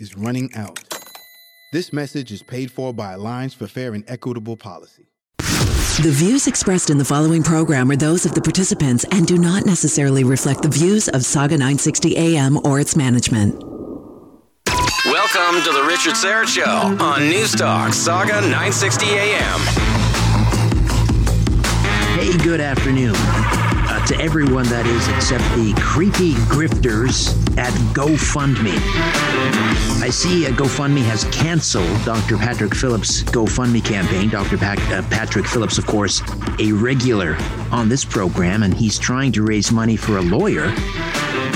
is running out. This message is paid for by Alliance for Fair and Equitable Policy. The views expressed in the following program are those of the participants and do not necessarily reflect the views of Saga 960 AM or its management. Welcome to the Richard Syrett Show on News Talk Saga 960 AM. Hey, good afternoon uh, to everyone that is, except the creepy grifters at GoFundMe. I see uh, GoFundMe has canceled Dr. Patrick Phillips' GoFundMe campaign. Dr. uh, Patrick Phillips, of course, a regular on this program, and he's trying to raise money for a lawyer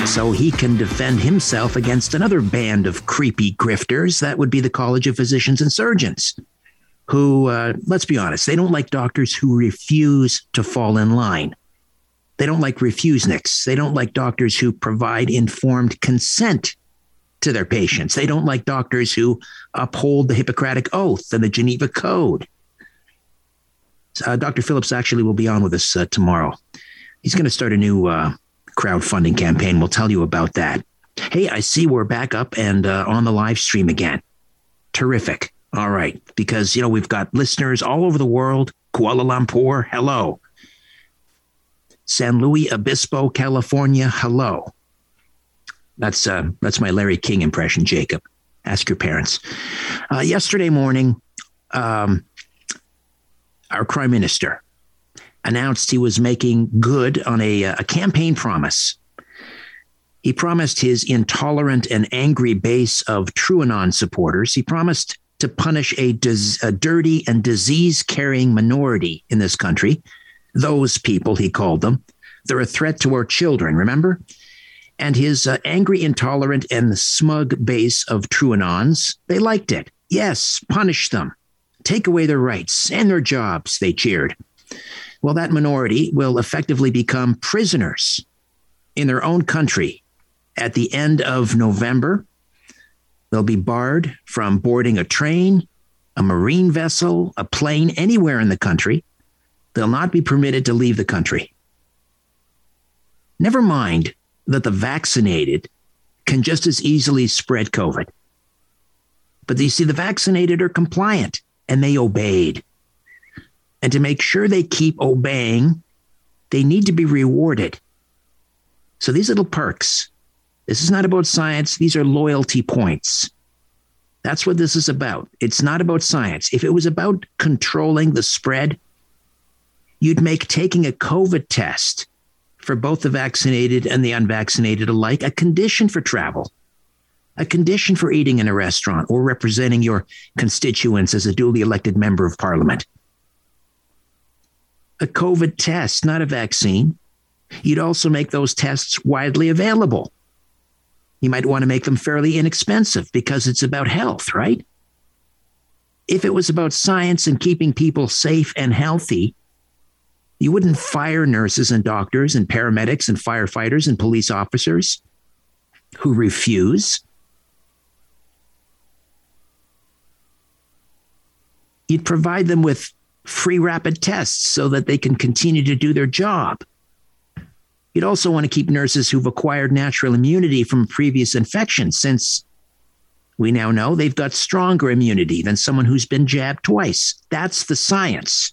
so he can defend himself against another band of creepy grifters. That would be the College of Physicians and Surgeons who, uh, let's be honest, they don't like doctors who refuse to fall in line. They don't like refuseniks. They don't like doctors who provide informed consent to their patients. They don't like doctors who uphold the Hippocratic Oath and the Geneva Code. Uh, Dr. Phillips actually will be on with us uh, tomorrow. He's going to start a new uh, crowdfunding campaign. We'll tell you about that. Hey, I see we're back up and uh, on the live stream again. Terrific. All right. Because, you know, we've got listeners all over the world. Kuala Lumpur, hello. San Luis Obispo, California, hello. That's uh, that's my Larry King impression, Jacob. Ask your parents. Uh, yesterday morning, um, our prime minister announced he was making good on a, uh, a campaign promise. He promised his intolerant and angry base of TrueAnon supporters. He promised to punish a, dis- a dirty and disease carrying minority in this country. Those people, he called them. They're a threat to our children, remember? And his uh, angry, intolerant, and smug base of TrueAnons, they liked it. Yes, punish them. Take away their rights and their jobs, they cheered. Well, that minority will effectively become prisoners in their own country at the end of November They'll be barred from boarding a train, a marine vessel, a plane anywhere in the country. They'll not be permitted to leave the country. Never mind that the vaccinated can just as easily spread COVID. But you see, the vaccinated are compliant and they obeyed. And to make sure they keep obeying, they need to be rewarded. So these little perks this is not about science. These are loyalty points. That's what this is about. It's not about science. If it was about controlling the spread, you'd make taking a COVID test for both the vaccinated and the unvaccinated alike a condition for travel, a condition for eating in a restaurant or representing your constituents as a duly elected member of parliament. A COVID test, not a vaccine. You'd also make those tests widely available. You might want to make them fairly inexpensive because it's about health, right? If it was about science and keeping people safe and healthy, you wouldn't fire nurses and doctors and paramedics and firefighters and police officers who refuse. You'd provide them with free rapid tests so that they can continue to do their job. You'd also want to keep nurses who've acquired natural immunity from previous infections, since we now know they've got stronger immunity than someone who's been jabbed twice. That's the science.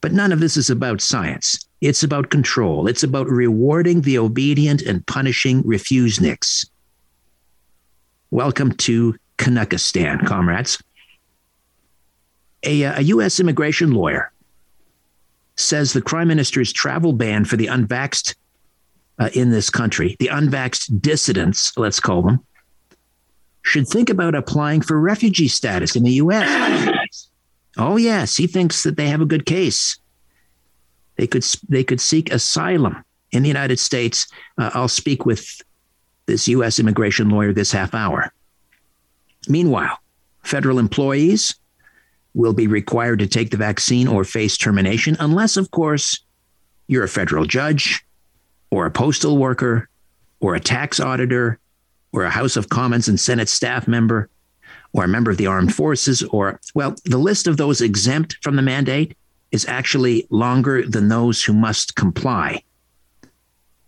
But none of this is about science. It's about control. It's about rewarding the obedient and punishing refuseniks. Welcome to Canuckistan, comrades. A, a U.S. immigration lawyer says the prime minister's travel ban for the unvaxxed uh, in this country, the unvaxxed dissidents, let's call them, should think about applying for refugee status in the U.S. Oh yes, he thinks that they have a good case. They could they could seek asylum in the United States. Uh, I'll speak with this U.S. immigration lawyer this half hour. Meanwhile, federal employees will be required to take the vaccine or face termination, unless, of course, you're a federal judge or a postal worker or a tax auditor or a House of Commons and Senate staff member or a member of the armed forces or, well, the list of those exempt from the mandate is actually longer than those who must comply.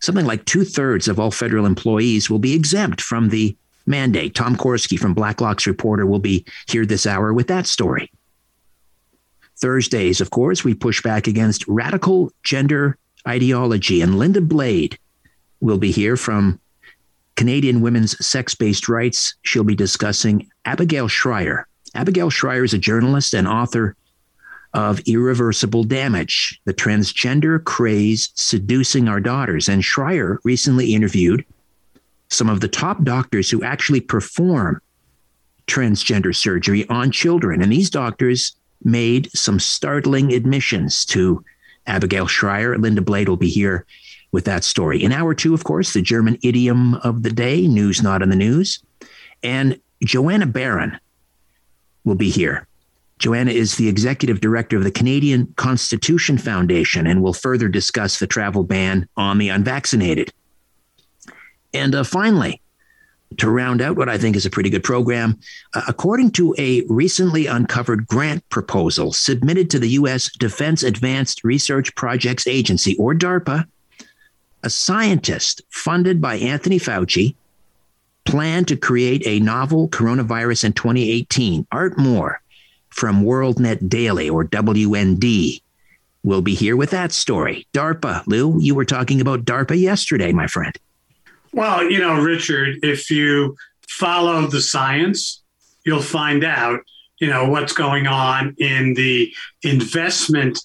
Something like two thirds of all federal employees will be exempt from the mandate. Tom Korski from Blacklock's Reporter will be here this hour with that story. Thursdays, of course, we push back against radical gender ideology, and Linda Blade will be here from Canadian Women's Sex Based Rights. She'll be discussing Abigail Shrier. Abigail Shrier is a journalist and author of Irreversible Damage, the transgender craze seducing our daughters. And Shrier recently interviewed some of the top doctors who actually perform transgender surgery on children. And these doctors made some startling admissions to Abigail Shrier. Linda Blade will be here with that story. In hour two, of course, the German idiom of the day, news not in the news. And Joanna Baron will be here. Joanna is the executive director of the Canadian Constitution Foundation and will further discuss the travel ban on the unvaccinated. And uh, finally, to round out what I think is a pretty good program, uh, according to a recently uncovered grant proposal submitted to the U.S. Defense Advanced Research Projects Agency, or DARPA, a scientist funded by Anthony Fauci planned to create a novel coronavirus in 2018. Art Moore from WorldNet Daily, or WND, will be here with that story. DARPA, Lou, you were talking about DARPA yesterday, my friend. Well, you know, Richard, if you follow the science, you'll find out, you know, what's going on in the investment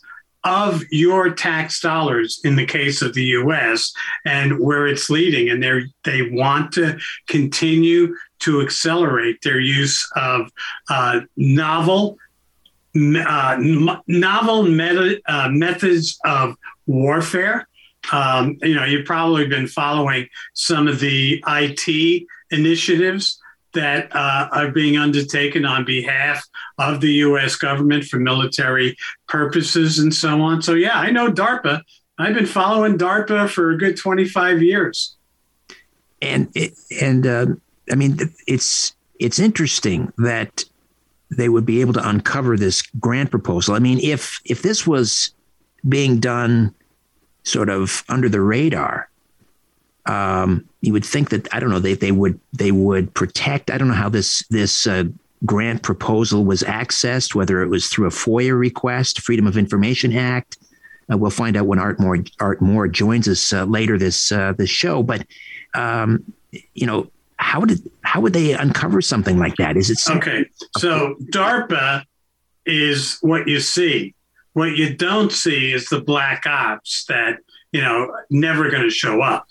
of your tax dollars in the case of the US and where it's leading. And they want to continue to accelerate their use of uh, novel. Uh, novel meta, uh, methods of warfare um, you know, you've probably been following some of the IT initiatives that uh, are being undertaken on behalf of the U.S. government for military purposes and so on. So, yeah, I know DARPA. I've been following DARPA for a good 25 years. And it, and uh, I mean, it's it's interesting that they would be able to uncover this grant proposal. I mean, if if this was being done sort of under the radar. Um, you would think that I don't know they they would they would protect. I don't know how this this uh, grant proposal was accessed, whether it was through a FOIA request, Freedom of Information Act. Uh, we'll find out when Art Moore Art Moore joins us uh, later this uh, this show. But um, you know, how did how would they uncover something like that? Is it okay? So DARPA is what you see. What you don't see is the black ops that, you know, never going to show up.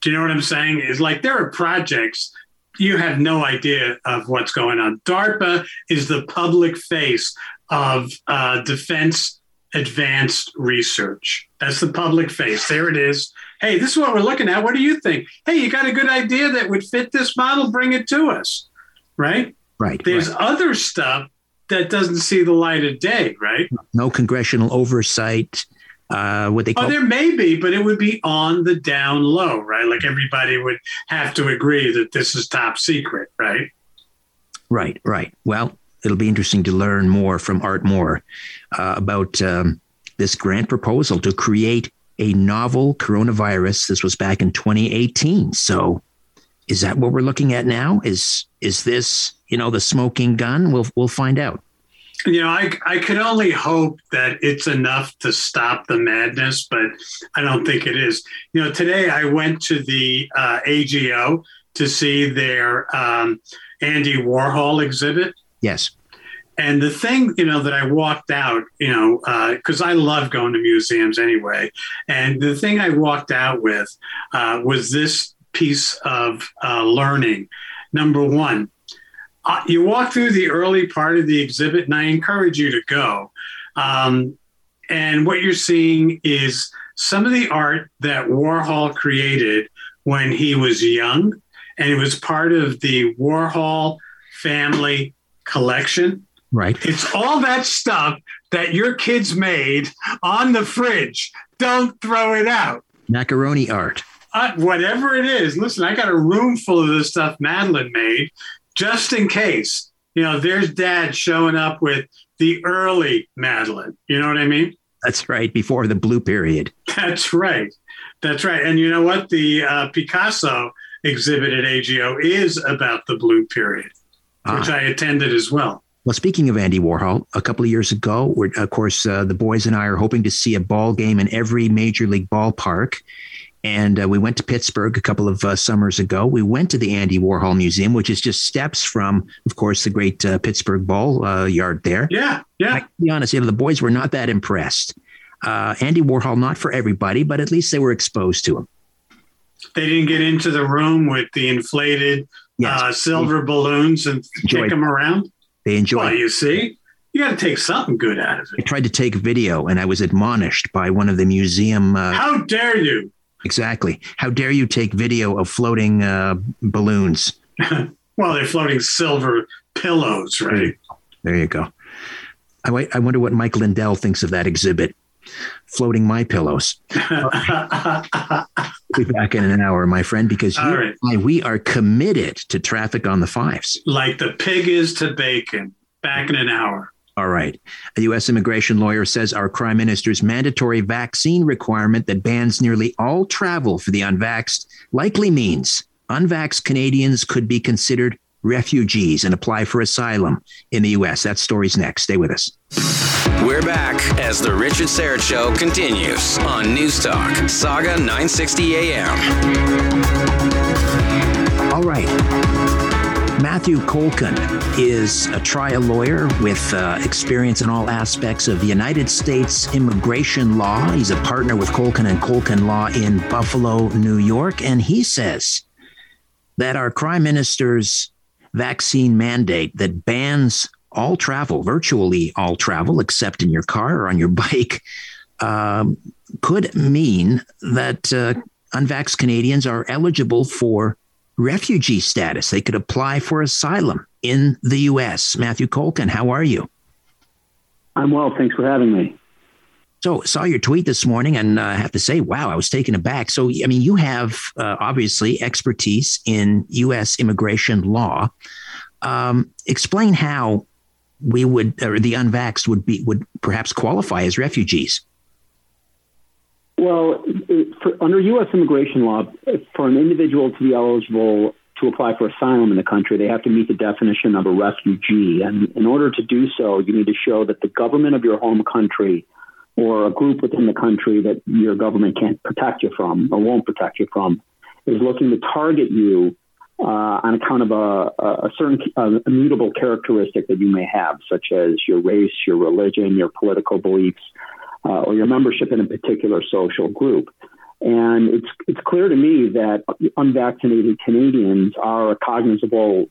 Do you know what I'm saying? Is like there are projects you have no idea of what's going on. DARPA is the public face of uh, defense advanced research. That's the public face. There it is. Hey, this is what we're looking at. What do you think? Hey, you got a good idea that would fit this model? Bring it to us. Right? Right. There's right. other stuff that doesn't see the light of day, right? No congressional oversight. Uh, what they call- oh, there may be, but it would be on the down low, right? Like everybody would have to agree that this is top secret, right? Right, right. Well, it'll be interesting to learn more from Art Moore uh, about um, this grant proposal to create a novel coronavirus. This was back in 2018. So, is that what we're looking at now? Is is this you know the smoking gun? We'll we'll find out. You know, I I could only hope that it's enough to stop the madness, but I don't think it is. You know, today I went to the uh, AGO to see their um, Andy Warhol exhibit. Yes. And the thing, you know, that I walked out, you know, because uh, I love going to museums anyway. And the thing I walked out with uh, was this piece of uh, learning. Number one, uh, you walk through the early part of the exhibit, and I encourage you to go. Um, and what you're seeing is some of the art that Warhol created when he was young, and it was part of the Warhol family collection. Right. It's all that stuff that your kids made on the fridge. Don't throw it out. Macaroni art. Uh, whatever it is. Listen, I got a room full of this stuff Madeline made just in case. You know, there's dad showing up with the early Madeline. You know what I mean? That's right. Before the blue period. That's right. That's right. And you know what? The uh, Picasso exhibit at AGO is about the blue period, ah. which I attended as well. Well, speaking of Andy Warhol, a couple of years ago, of course, uh, the boys and I are hoping to see a ball game in every major league ballpark. And uh, we went to Pittsburgh a couple of uh, summers ago. We went to the Andy Warhol Museum, which is just steps from, of course, the great uh, Pittsburgh Ball uh, yard there. Yeah, yeah. I, to be honest, you know, the boys were not that impressed. Uh, Andy Warhol, not for everybody, but at least they were exposed to him. They didn't get into the room with the inflated yes. Uh, silver balloons and kick them around. They enjoy. Well, you see, you got to take something good out of it. I tried to take video, and I was admonished by one of the museum. Uh, How dare you! Exactly. How dare you take video of floating uh, balloons? well, they're floating silver pillows, right? There you go. I, I wonder what Mike Lindell thinks of that exhibit floating my pillows. be back in an hour, my friend, because you right. I, we are committed to traffic on the fives. Like the pig is to bacon. Back in an hour. All right. A U.S. immigration lawyer says our crime minister's mandatory vaccine requirement that bans nearly all travel for the unvaxxed likely means unvaxxed Canadians could be considered refugees and apply for asylum in the U.S. That story's next. Stay with us. We're back as the Richard Syrett Show continues on News Talk, Saga 960 AM. All right. Matthew Kolken is a trial lawyer with uh, experience in all aspects of United States immigration law. He's a partner with Kolken and Kolken Law in Buffalo, New York, and he says that our crime minister's vaccine mandate that bans all travel, virtually all travel, except in your car or on your bike, um, could mean that uh, unvaxxed Canadians are eligible for refugee status. They could apply for asylum in the U.S. Matthew Kolken, how are you? I'm well. Thanks for having me. So, saw your tweet this morning, and uh, I have to say, wow, I was taken aback. So, I mean, you have uh, obviously expertise in U.S. immigration law. Um, explain how we would, or the unvaxxed would be, would perhaps qualify as refugees. Well, for, under U.S. immigration law, for an individual to be eligible to apply for asylum in the country, they have to meet the definition of a refugee. And in order to do so, you need to show that the government of your home country or a group within the country that your government can't protect you from or won't protect you from is looking to target you uh, on account of a, a certain uh, immutable characteristic that you may have, such as your race, your religion, your political beliefs, uh, or your membership in a particular social group. And it's it's clear to me that unvaccinated Canadians are a cognizable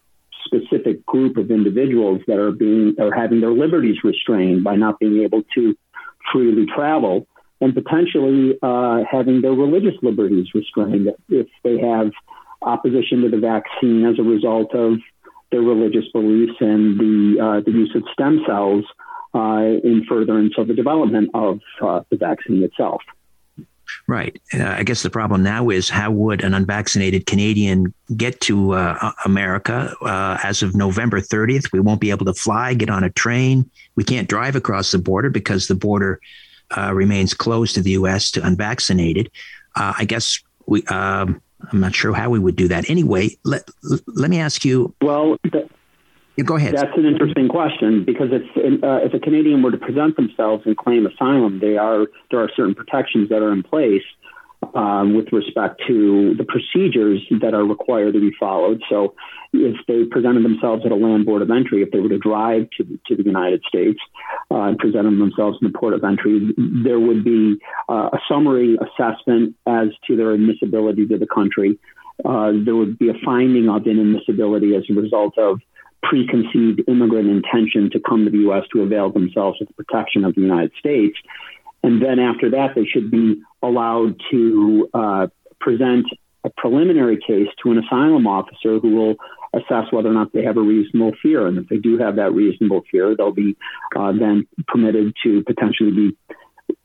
specific group of individuals that are being or having their liberties restrained by not being able to freely travel and potentially uh, having their religious liberties restrained if they have opposition to the vaccine as a result of their religious beliefs and the uh, the use of stem cells uh, in furtherance of the development of uh, the vaccine itself. Right. Uh, I guess the problem now is how would an unvaccinated Canadian get to uh, America uh, as of November 30th? We won't be able to fly, get on a train. We can't drive across the border because the border uh, remains closed to the U.S. to unvaccinated. Uh, I guess we. Um, I'm not sure how we would do that. Anyway, let let me ask you. Well. Yeah, go ahead. That's an interesting question because if uh, if a Canadian were to present themselves and claim asylum, they are there are certain protections that are in place um, with respect to the procedures that are required to be followed. So, if they presented themselves at a land board of entry, if they were to drive to to the United States uh, and presented themselves in the port of entry, there would be uh, a summary assessment as to their admissibility to the country. Uh, there would be a finding of inadmissibility as a result of preconceived immigrant intention to come to the U.S. to avail themselves of the protection of the United States. And then after that, they should be allowed to uh, present a preliminary case to an asylum officer who will assess whether or not they have a reasonable fear. And if they do have that reasonable fear, they'll be uh, then permitted to potentially be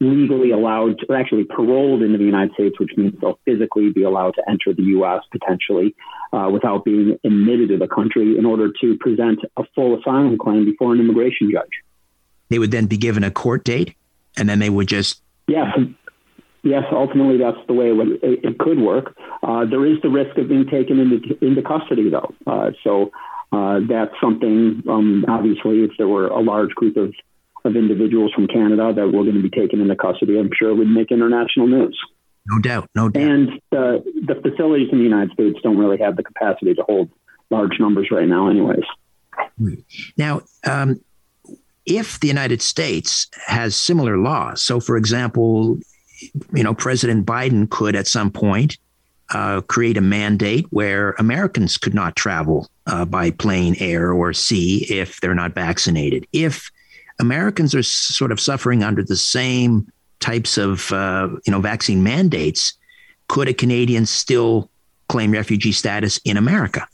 legally allowed, or actually paroled into the United States, which means they'll physically be allowed to enter the U.S. potentially uh, without being admitted to the country in order to present a full asylum claim before an immigration judge. They would then be given a court date, and then they would just. Yes. Yes, ultimately that's the way it, would, it, it could work. Uh, there is the risk of being taken into, into custody, though. Uh, so uh, that's something, um, obviously, if there were a large group of of individuals from Canada that were going to be taken into custody. I'm sure it would make international news. No doubt, no doubt. And the the facilities in the United States don't really have the capacity to hold large numbers right now, anyways. Now, um, if the United States has similar laws, so for example, you know, President Biden could at some point uh, create a mandate where Americans could not travel uh, by plane, air, or sea if they're not vaccinated. If Americans are sort of suffering under the same types of uh, you know vaccine mandates. Could a Canadian still claim refugee status in America?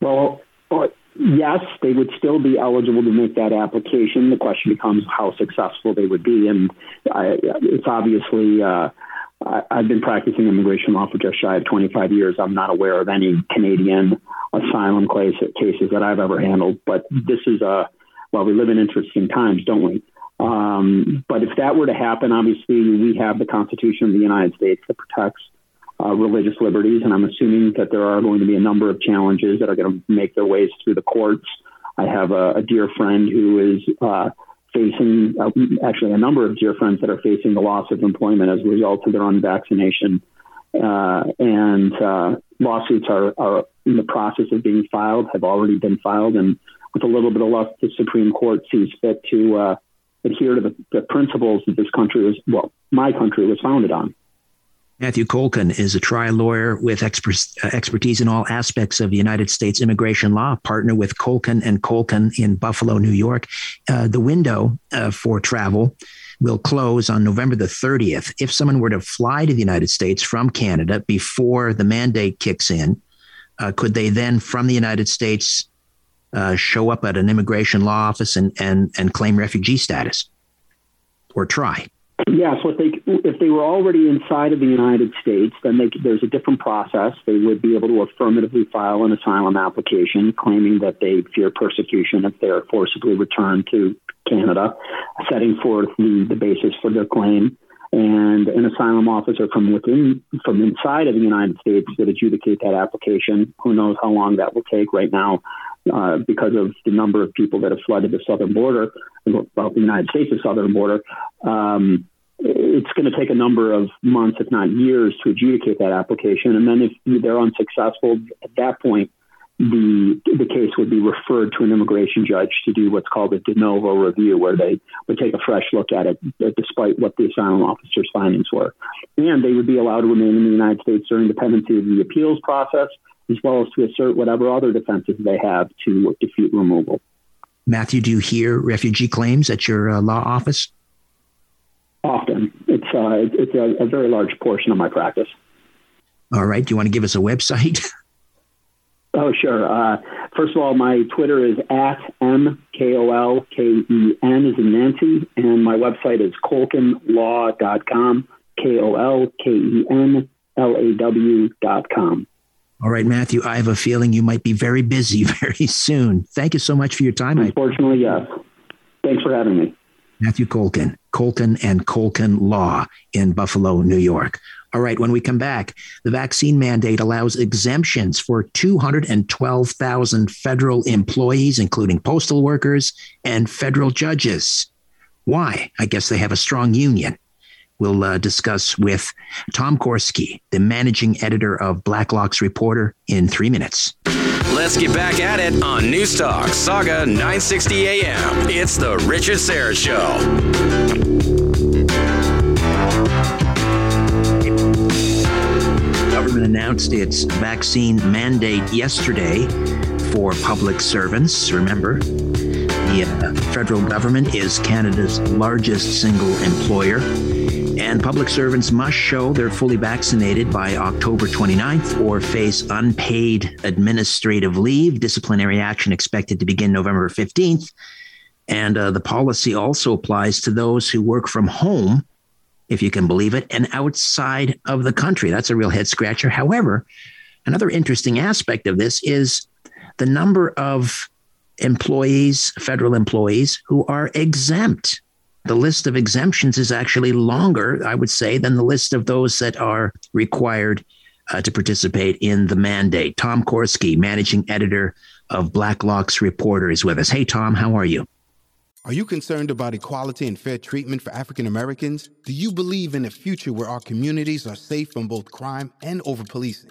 Well, uh, yes, they would still be eligible to make that application. The question becomes how successful they would be, and I, it's obviously. Uh, I've been practicing immigration law for just shy of 25 years. I'm not aware of any Canadian asylum cases that I've ever handled, but this is a well, we live in interesting times, don't we? Um, but if that were to happen, obviously we have the Constitution of the United States that protects uh, religious liberties, and I'm assuming that there are going to be a number of challenges that are going to make their ways through the courts. I have a, a dear friend who is uh, facing, uh, actually, a number of dear friends that are facing the loss of employment as a result of their unvaccination. Uh, and uh, lawsuits are, are in the process of being filed, have already been filed, and with a little bit of luck, the Supreme Court sees fit to uh, adhere to the, the, principles that this country was, well, my country was founded on. Matthew Kolken is a trial lawyer with uh, expertise in all aspects of United States immigration law, partner with Kolken and Kolken in Buffalo, New York. Uh, the window uh, for travel will close on November the 30th. If someone were to fly to the United States from Canada before the mandate kicks in, uh, could they then, from the United States, uh, show up at an immigration law office and, and, and claim refugee status or try. Yes, what they if they were already inside of the United States, then they, there's a different process. They would be able to affirmatively file an asylum application claiming that they fear persecution if they are forcibly returned to Canada, setting forth the, the basis for their claim. And an asylum officer from within, from inside of the United States would adjudicate that application. Who knows how long that will take? Right now, uh, because of the number of people that have flooded the southern border, well, the United States' southern border. Um, it's going to take a number of months, if not years, to adjudicate that application. And then if they're unsuccessful at that point, the the case would be referred to an immigration judge to do what's called a de novo review, where they would take a fresh look at it, despite what the asylum officer's findings were, and they would be allowed to remain in the United States during the pendency of the appeals process as well as to assert whatever other defenses they have to defeat removal. Matthew, do you hear refugee claims at your uh, law office? Often. It's, uh, it's a, a, very large portion of my practice. All right. Do you want to give us a website? Oh, sure. Uh, First of all, my Twitter is at M-K-O-L-K-E-N is in Nancy, and my website is kolkenlaw.com, K-O-L-K-E-N L-A-W.com. All right, Matthew, I have a feeling you might be very busy very soon. Thank you so much for your time. Unfortunately, yes. Thanks for having me. Matthew Kolken, Kolken and Kolken Law in Buffalo, New York. All right, when we come back, the vaccine mandate allows exemptions for 212,000 federal employees, including postal workers and federal judges. Why? I guess they have a strong union. We'll uh, discuss with Tom Korski, the managing editor of Blacklock's Reporter, in three minutes. Let's get back at it on News Talk Saga 960 AM. It's the Richard Syrett Show. government announced its vaccine mandate yesterday for public servants. Remember, the uh, federal government is Canada's largest single employer, and public servants must show they're fully vaccinated by October 29th or face unpaid administrative leave. Disciplinary action expected to begin November 15th. And uh, the policy also applies to those who work from home if you can believe it, and outside of the country. That's a real head scratcher. However, another interesting aspect of this is the number of employees, federal employees, who are exempt. The list of exemptions is actually longer, I would say, than the list of those that are required uh, to participate in the mandate. Tom Korski, managing editor of Blacklock's Reporter, is with us. Hey, Tom, how are you? Are you concerned about equality and fair treatment for African Americans? Do you believe in a future where our communities are safe from both crime and over policing?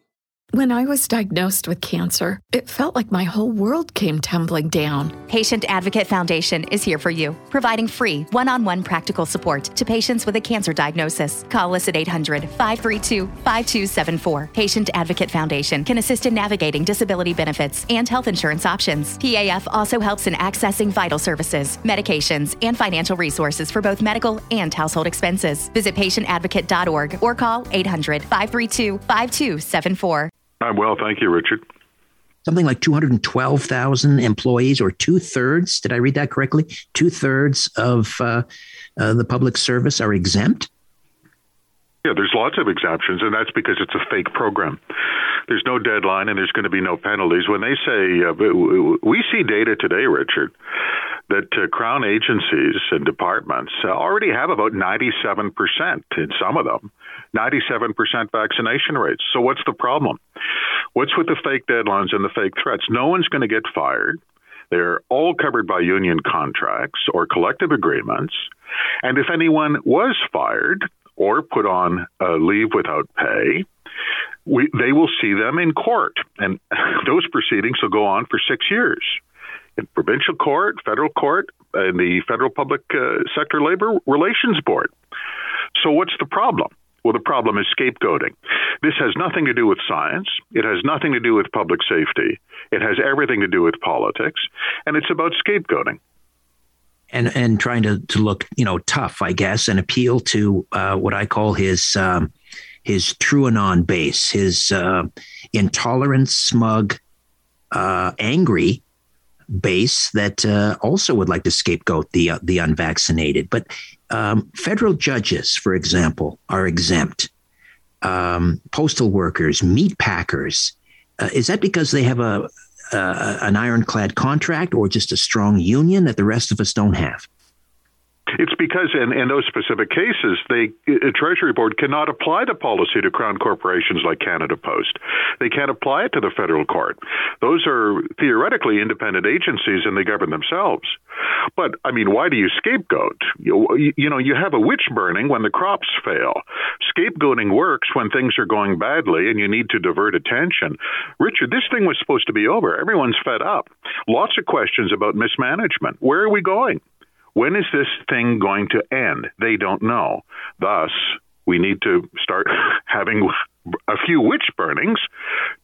When I was diagnosed with cancer, it felt like my whole world came tumbling down. Patient Advocate Foundation is here for you, providing free one on one practical support to patients with a cancer diagnosis. Call us at 800 532 5274. Patient Advocate Foundation can assist in navigating disability benefits and health insurance options. PAF also helps in accessing vital services, medications, and financial resources for both medical and household expenses. Visit patientadvocate.org or call 800 532 5274. I'm well, thank you, Richard. Something like 212,000 employees, or two thirds, did I read that correctly? Two thirds of uh, uh, the public service are exempt? Yeah, there's lots of exemptions, and that's because it's a fake program. There's no deadline, and there's going to be no penalties. When they say, uh, we see data today, Richard, that uh, Crown agencies and departments uh, already have about 97% in some of them 97% vaccination rates. So what's the problem? What's with the fake deadlines and the fake threats? No one's going to get fired. They're all covered by union contracts or collective agreements. And if anyone was fired or put on uh, leave without pay, we, they will see them in court. And those proceedings will go on for six years in provincial court, federal court, and the Federal Public uh, Sector Labor Relations Board. So, what's the problem? Well, the problem is scapegoating. This has nothing to do with science. It has nothing to do with public safety. It has everything to do with politics, and it's about scapegoating. And and trying to, to look you know tough, I guess, and appeal to uh, what I call his um, his TrueAnon base, his uh, intolerant, smug, uh, angry base that uh, also would like to scapegoat the uh, the unvaccinated. But um, federal judges, for example, are exempt. Um, postal workers, meat packers. Uh, is that because they have a, a an ironclad contract, or just a strong union that the rest of us don't have? It's because in, in those specific cases, the uh, Treasury Board cannot apply the policy to crown corporations like Canada Post. They can't apply it to the federal court. Those are theoretically independent agencies and they govern themselves. But I mean, why do you scapegoat? You, you know, you have a witch burning when the crops fail. Scapegoating works when things are going badly and you need to divert attention. Richard, this thing was supposed to be over. Everyone's fed up. Lots of questions about mismanagement. Where are we going? When is this thing going to end? They don't know. Thus, we need to start having a few witch burnings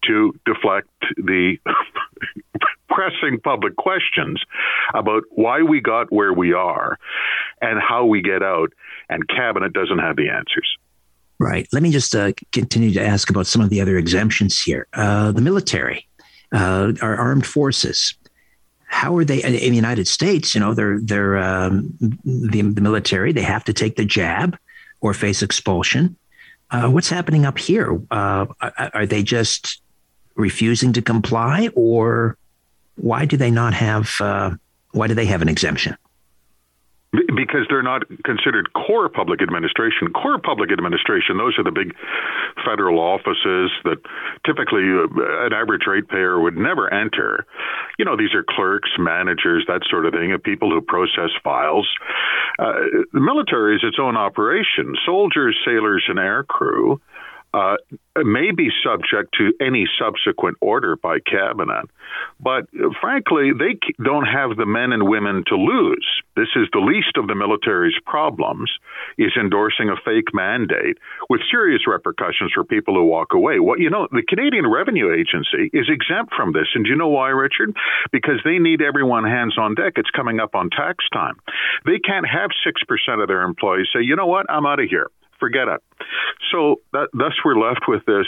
to deflect the pressing public questions about why we got where we are and how we get out, and cabinet doesn't have the answers. Right. Let me just uh, continue to ask about some of the other exemptions here. Uh, the military, uh, our armed forces. How are they in the United States? You know, they're they're um, the, the military. They have to take the jab or face expulsion. Uh, what's happening up here? Uh, are, are they just refusing to comply, or why do they not have? Uh, why do they have an exemption? Because they're not considered core public administration. Core public administration, those are the big federal offices that typically uh, an average ratepayer would never enter. You know, these are clerks, managers, that sort of thing, of people who process files. Uh, the military is its own operation. Soldiers, sailors, and air crew uh, may be subject to any subsequent order by cabinet. But frankly, they don't have the men and women to lose. This is the least of the military's problems, is endorsing a fake mandate with serious repercussions for people who walk away. What you know, the Canadian Revenue Agency is exempt from this. And do you know why, Richard? Because they need everyone hands on deck. It's coming up on tax time. They can't have 6% of their employees say, you know what, I'm out of here forget it. So that, thus we're left with this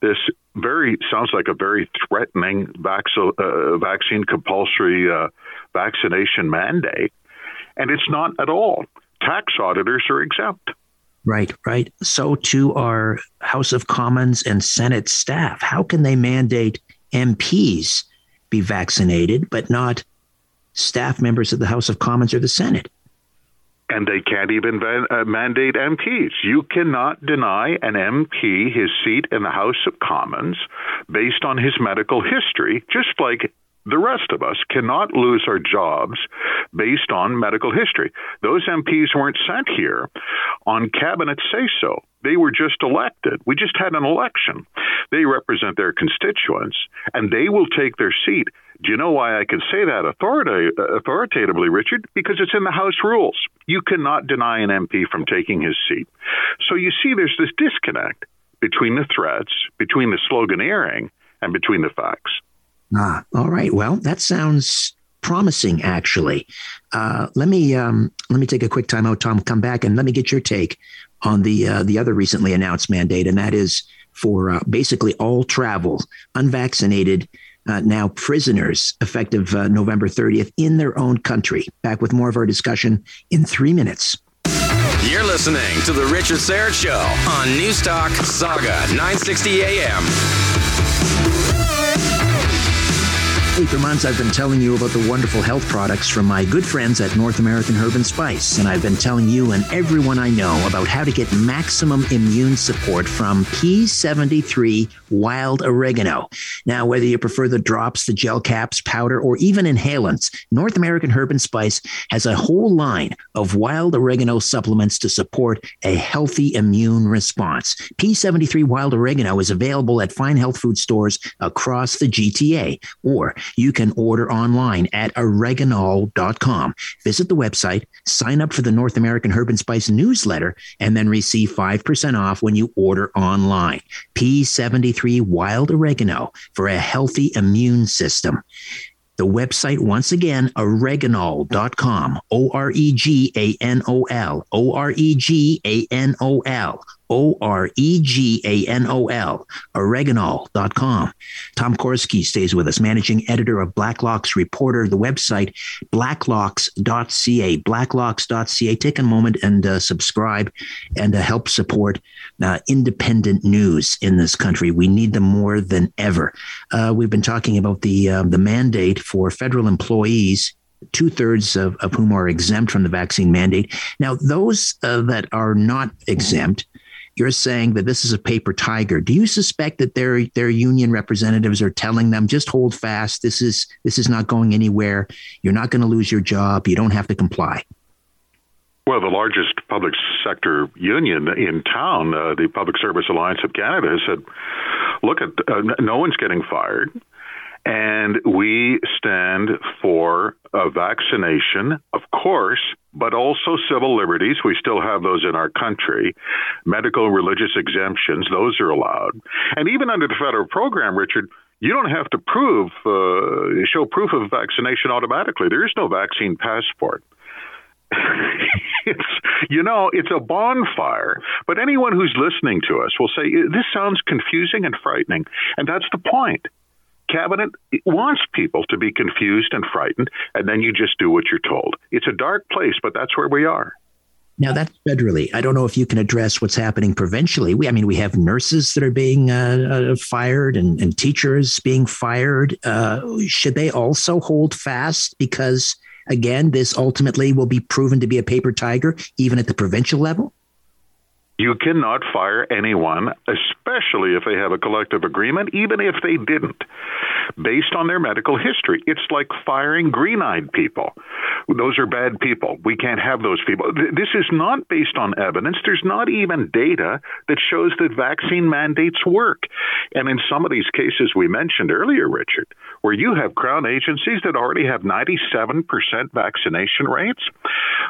this very sounds like a very threatening vac- uh, vaccine compulsory uh, vaccination mandate, and it's not at all. Tax auditors are exempt. Right, right. So too are House of Commons and Senate staff. How can they mandate MPs be vaccinated, but not staff members of the House of Commons or the Senate? And they can't even uh, mandate MPs. You cannot deny an MP his seat in the House of Commons based on his medical history, just like the rest of us cannot lose our jobs based on medical history. Those MPs weren't sent here on cabinet say so. They were just elected. We just had an election. They represent their constituents and they will take their seat do you know why I can say that authoritatively, Richard? Because it's in the House rules. You cannot deny an MP from taking his seat. So you see, there's this disconnect between the threats, between the sloganeering, and between the facts. Ah, all right. Well, that sounds promising, actually. Uh, let me um, let me take a quick time out, Tom. Come back and let me get your take on the uh, the other recently announced mandate, and that is for uh, basically all travel, unvaccinated uh, now prisoners effective uh, November 30th in their own country. Back with more of our discussion in three minutes. You're listening to The Richard Syrett Show on Newstalk Saga 960 AM. Hey, for months I've been telling you about the wonderful health products from my good friends at North American Herb and Spice, and I've been telling you and everyone I know about how to get maximum immune support from P73 wild oregano. Now, whether you prefer the drops, the gel caps, powder, or even inhalants, North American Herb and Spice has a whole line of wild oregano supplements to support a healthy immune response. P73 wild oregano is available at fine health food stores across the GTA or you can order online at oreganol.com. Visit the website, sign up for the North American Herb and Spice newsletter, and then receive 5% off when you order online. P73 Wild Oregano for a healthy immune system. The website, once again, oreganol.com. O R E G A N O L. O R E G A N O L. O R E G A N O L, oreganol.com. Tom Korski stays with us, managing editor of Blacklocks Reporter, the website blacklocks.ca, blacklocks.ca. Take a moment and uh, subscribe and uh, help support uh, independent news in this country. We need them more than ever. Uh, we've been talking about the, uh, the mandate for federal employees two thirds of, of whom are exempt from the vaccine mandate. Now, those uh, that are not exempt, you're saying that this is a paper tiger. Do you suspect that their their union representatives are telling them just hold fast? This is this is not going anywhere. You're not going to lose your job. You don't have to comply. Well, the largest public sector union in town, uh, the Public Service Alliance of Canada, has said, "Look, at uh, no one's getting fired." And we stand for a vaccination, of course, but also civil liberties. We still have those in our country. Medical, religious exemptions, those are allowed. And even under the federal program, Richard, you don't have to prove, uh, show proof of vaccination automatically. There is no vaccine passport. it's you know it's a bonfire but anyone who's listening to us will say this sounds confusing and frightening and that's the point cabinet wants people to be confused and frightened, and then you just do what you're told. It's a dark place, but that's where we are. Now that's federally. I don't know if you can address what's happening provincially. We, I mean, we have nurses that are being uh, uh, fired and, and, teachers being fired. Uh, should they also hold fast because, again, this ultimately will be proven to be a paper tiger, even at the provincial level? You cannot fire anyone, especially if they have a collective agreement, even if they didn't, based on their medical history. It's like firing green eyed people. Those are bad people. We can't have those people. This is not based on evidence. There's not even data that shows that vaccine mandates work. And in some of these cases we mentioned earlier, Richard, where you have crown agencies that already have 97% vaccination rates,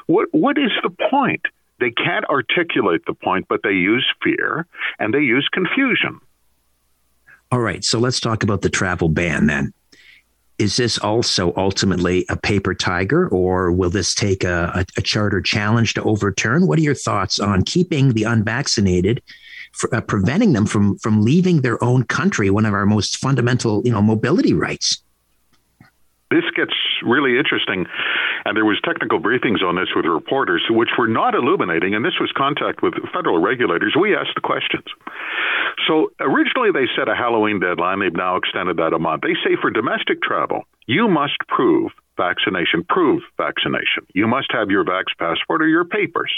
what, what is the point? They can't articulate the point, but they use fear and they use confusion. All right. So let's talk about the travel ban then. Is this also ultimately a paper tiger, or will this take a, a, a charter challenge to overturn? What are your thoughts on keeping the unvaccinated, for, uh, preventing them from from leaving their own country, one of our most fundamental, you know, mobility rights? This gets really interesting. And there was technical briefings on this with reporters, which were not illuminating. And this was contact with federal regulators. We asked the questions. So originally they set a Halloween deadline. They've now extended that a month. They say for domestic travel, you must prove vaccination. Prove vaccination. You must have your Vax passport or your papers.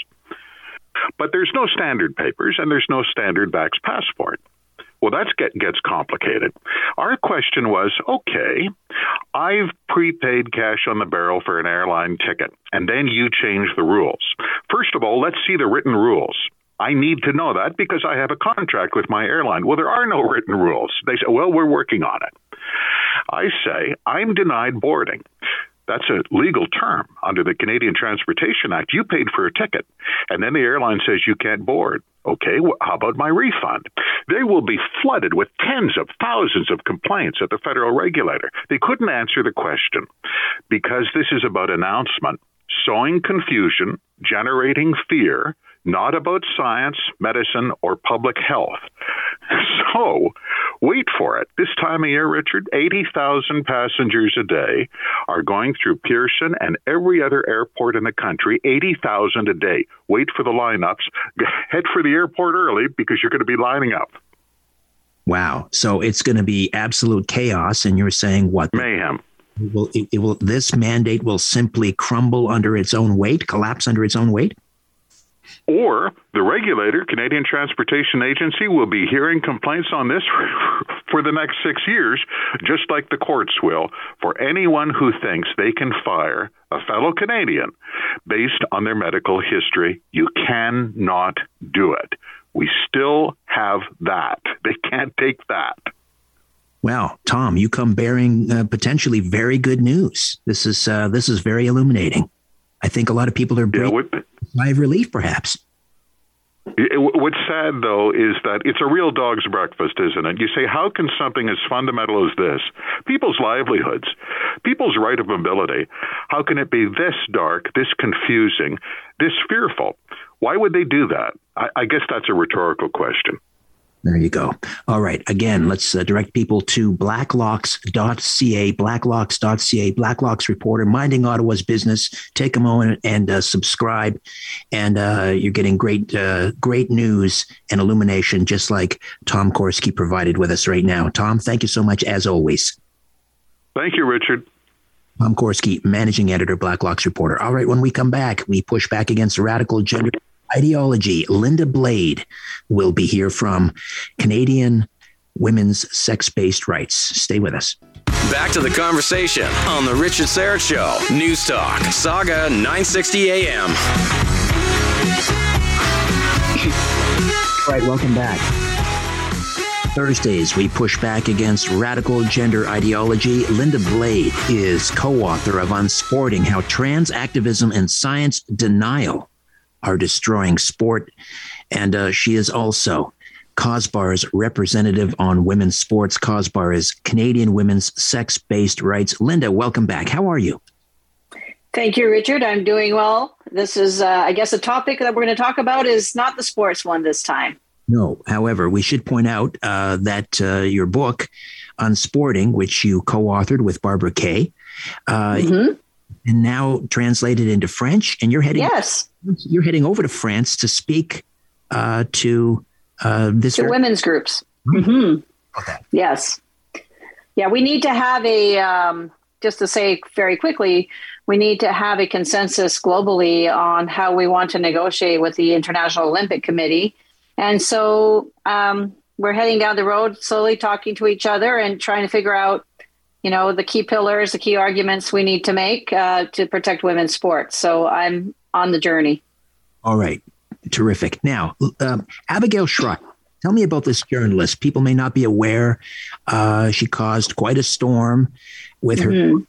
But there's no standard papers and there's no standard Vax passport. Well, that get, gets complicated. Our question was okay, I've prepaid cash on the barrel for an airline ticket, and then you change the rules. First of all, let's see the written rules. I need to know that because I have a contract with my airline. Well, there are no written rules. They say, well, we're working on it. I say, I'm denied boarding. That's a legal term under the Canadian Transportation Act. You paid for a ticket, and then the airline says you can't board. Okay, well, how about my refund? They will be flooded with tens of thousands of complaints at the federal regulator. They couldn't answer the question because this is about announcement, sowing confusion, generating fear, not about science, medicine, or public health. So, wait for it. This time of year, Richard, 80,000 passengers a day are going through Pearson and every other airport in the country, 80,000 a day. Wait for the lineups. Head for the airport early because you're going to be lining up. Wow. So it's going to be absolute chaos. And you're saying what? Mayhem. It will, it, it will, this mandate will simply crumble under its own weight, collapse under its own weight? Or the regulator, Canadian Transportation Agency, will be hearing complaints on this for the next six years, just like the courts will, for anyone who thinks they can fire a fellow Canadian based on their medical history. You cannot do it. We still have that. They can't take that. Well, Tom, you come bearing uh, potentially very good news. This is uh, this is very illuminating. I think a lot of people are breathing yeah, of relief, perhaps. What's sad, though, is that it's a real dog's breakfast, isn't it? You say, how can something as fundamental as this, people's livelihoods, people's right of mobility, how can it be this dark, this confusing, this fearful? Why would they do that? I, I guess that's a rhetorical question. There you go. All right. Again, let's uh, direct people to blacklocks.ca, blacklocks.ca, Blacklock's Reporter, minding Ottawa's business. Take a moment and uh, subscribe. And uh, you're getting great, uh, great news and illumination, just like Tom Korski provided with us right now. Tom, thank you so much, as always. Thank you, Richard. Tom Korski, managing editor, Blacklock's reporter. All right, when we come back, we push back against radical gender ideology. Linda Blade will be here from Canadian Women's Sex Based Rights. Stay with us. Back to the conversation on The Richard Syrett Show. News Talk, Sauga 960 AM. All right, welcome back. Thursdays, we push back against radical gender ideology. Linda Blade is co author of Unsporting How Trans Activism and Science Denial Are Destroying Sport. And uh, she is also CAWSBAR's representative on women's sports. CAWSBAR is Canadian Women's Sex Based Rights. Linda, welcome back. How are you? Thank you, Richard. I'm doing well. This is, uh, I guess, a topic that we're going to talk about is not the sports one this time. No. However, we should point out uh, that uh, your book, Unsporting, which you co authored with Barbara Kay, uh, mm-hmm. And now translated into French, and you're heading, yes. you're heading over to France to speak uh, to uh, this to women's groups. Mm-hmm. Okay. Yes. Yeah, we need to have a, um, just to say very quickly, we need to have a consensus globally on how we want to negotiate with the International Olympic Committee and so um, we're heading down the road, slowly talking to each other and trying to figure out, you know, the key pillars, the key arguments we need to make uh, to protect women's sports. So I'm on the journey. All right. Terrific. Now, um, Abigail Shrier, tell me about this journalist. People may not be aware. Uh, she caused quite a storm with her. Mm-hmm.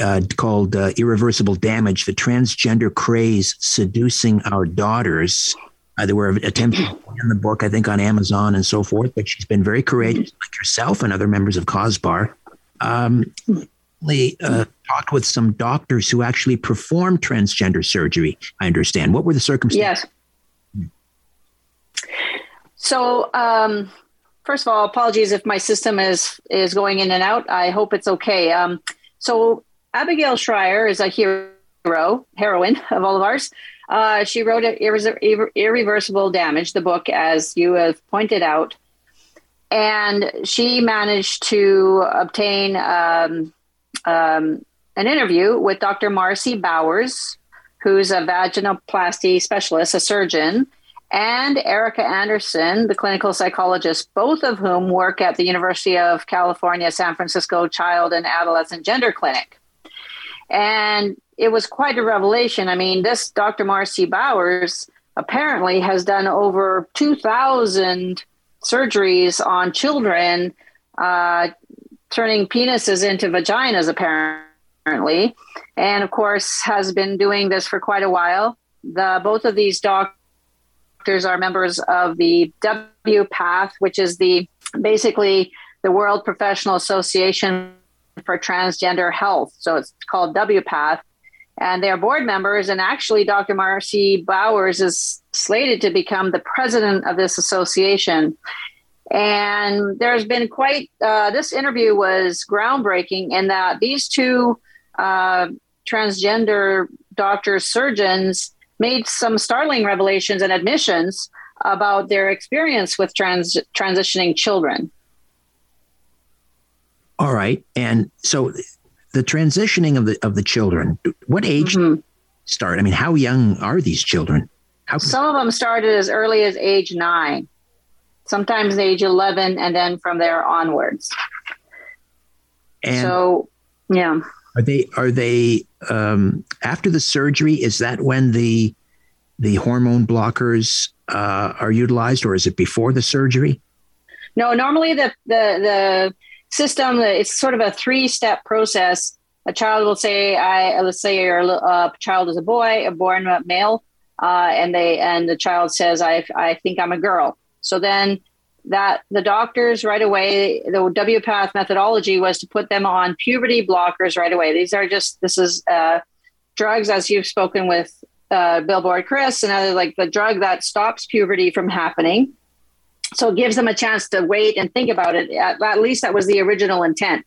Uh, called uh, Irreversible Damage, the transgender craze seducing our daughters. Uh, there were attempts in the book, I think, on Amazon and so forth, but she's been very courageous, like yourself and other members of CAWSBAR. Um, uh, talked with some doctors who actually performed transgender surgery. I understand. What were the circumstances? Yes. So, um, first of all, apologies if my system is is going in and out. I hope it's okay. Um, so, Abigail Shrier is a hero, heroine of all of ours. Uh, she wrote Irre- Irreversible Damage, the book, as you have pointed out. And she managed to obtain um, um, an interview with Dr. Marcy Bowers, who's a vaginoplasty specialist, a surgeon, and Erica Anderson, the clinical psychologist, both of whom work at the University of California, San Francisco Child and Adolescent Gender Clinic. And it was quite a revelation. I mean, this Dr. Marcy Bowers apparently has done over 2,000 surgeries on children, uh, turning penises into vaginas, apparently. And of course, has been doing this for quite a while. The, both of these doctors are members of the WPATH, which is the basically the World Professional Association for Transgender Health. So it's called WPATH and they're board members. And actually, Dr. Marcy Bowers is slated to become the president of this association. And there's been quite, uh, this interview was groundbreaking in that these two uh, transgender doctors, surgeons, made some startling revelations and admissions about their experience with trans- transitioning children. All right. And so the transitioning of the of the children. What age mm-hmm. start? I mean, how young are these children? How some of them started as early as age nine, sometimes age eleven, and then from there onwards. And so, yeah. Are they are they um, after the surgery? Is that when the the hormone blockers uh, are utilized, or is it before the surgery? No, normally the the the system it's sort of a three step process. A child will say i let's say your uh, child is a boy a born male uh, and they and the child says i i think i'm a girl. So then that the doctors right away the wpath methodology was to put them on puberty blockers right away. These are just this is uh, drugs as you've spoken with uh, billboard chris and other like the drug that stops puberty from happening so it gives them a chance to wait and think about it. At, at least that was the original intent.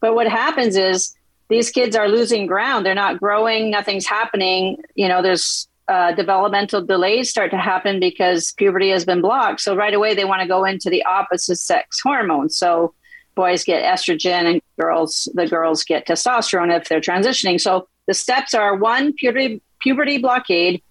But what happens is these kids are losing ground. They're not growing. Nothing's happening. You know, there's uh, developmental delays start to happen because puberty has been blocked. So right away they want to go into the opposite sex hormone. So boys get estrogen and girls the girls get testosterone if they're transitioning. So the steps are one puberty puberty blockade.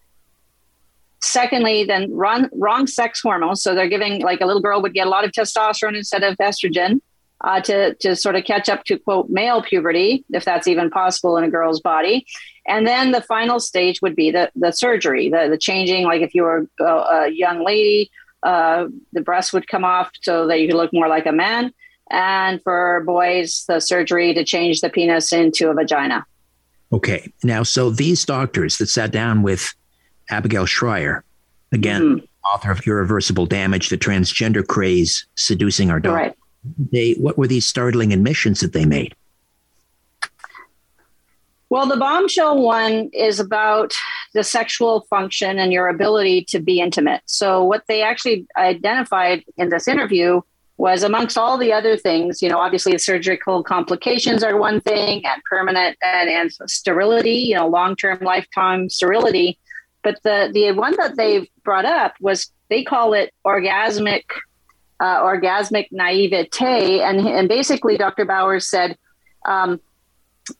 Secondly, then wrong, wrong sex hormones. So they're giving like a little girl would get a lot of testosterone instead of estrogen uh, to to sort of catch up to quote male puberty, if that's even possible in a girl's body. And then the final stage would be the the surgery, the the changing. Like if you were a, a young lady, uh, the breast would come off so that you could look more like a man. And for boys, the surgery to change the penis into a vagina. Okay. Now, so these doctors that sat down with Abigail Shrier, again, mm-hmm. author of Irreversible Damage, the transgender craze seducing our daughters. Right they what were these startling admissions that they made? Well, the bombshell one is about the sexual function and your ability to be intimate. So, what they actually identified in this interview was amongst all the other things, you know, obviously the surgical complications are one thing and permanent and, and sterility, you know, long term lifetime sterility. But the, the one that they brought up was they call it orgasmic uh, orgasmic naivete. And, and basically, Dr. Bowers said um,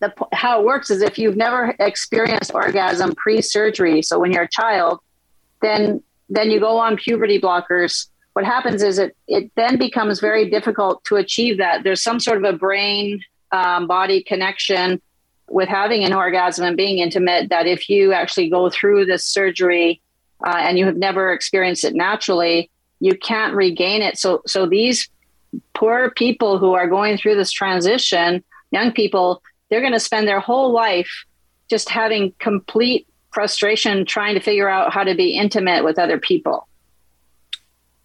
the, how it works is if you've never experienced orgasm pre surgery, so when you're a child, then then you go on puberty blockers. What happens is it it then becomes very difficult to achieve that. There's some sort of a brain um, body connection with having an orgasm and being intimate that if you actually go through this surgery uh, and you have never experienced it naturally, you can't regain it. So so these poor people who are going through this transition, young people, they're going to spend their whole life just having complete frustration trying to figure out how to be intimate with other people.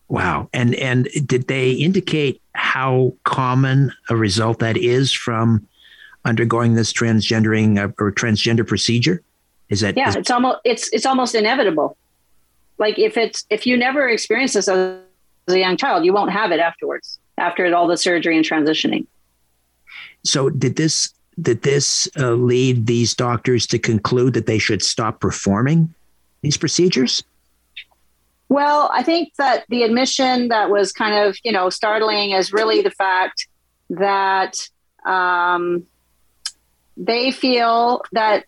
Wow. And and did they indicate how common a result that is from undergoing this transgendering uh, or transgender procedure? Is that Yeah, is- it's almost it's it's almost inevitable like if it's if you never experience this as a young child, you won't have it afterwards after all the surgery and transitioning. So did this did this uh, lead these doctors to conclude that they should stop performing these procedures? Well, I think that the admission that was kind of you know startling is really the fact that um, they feel that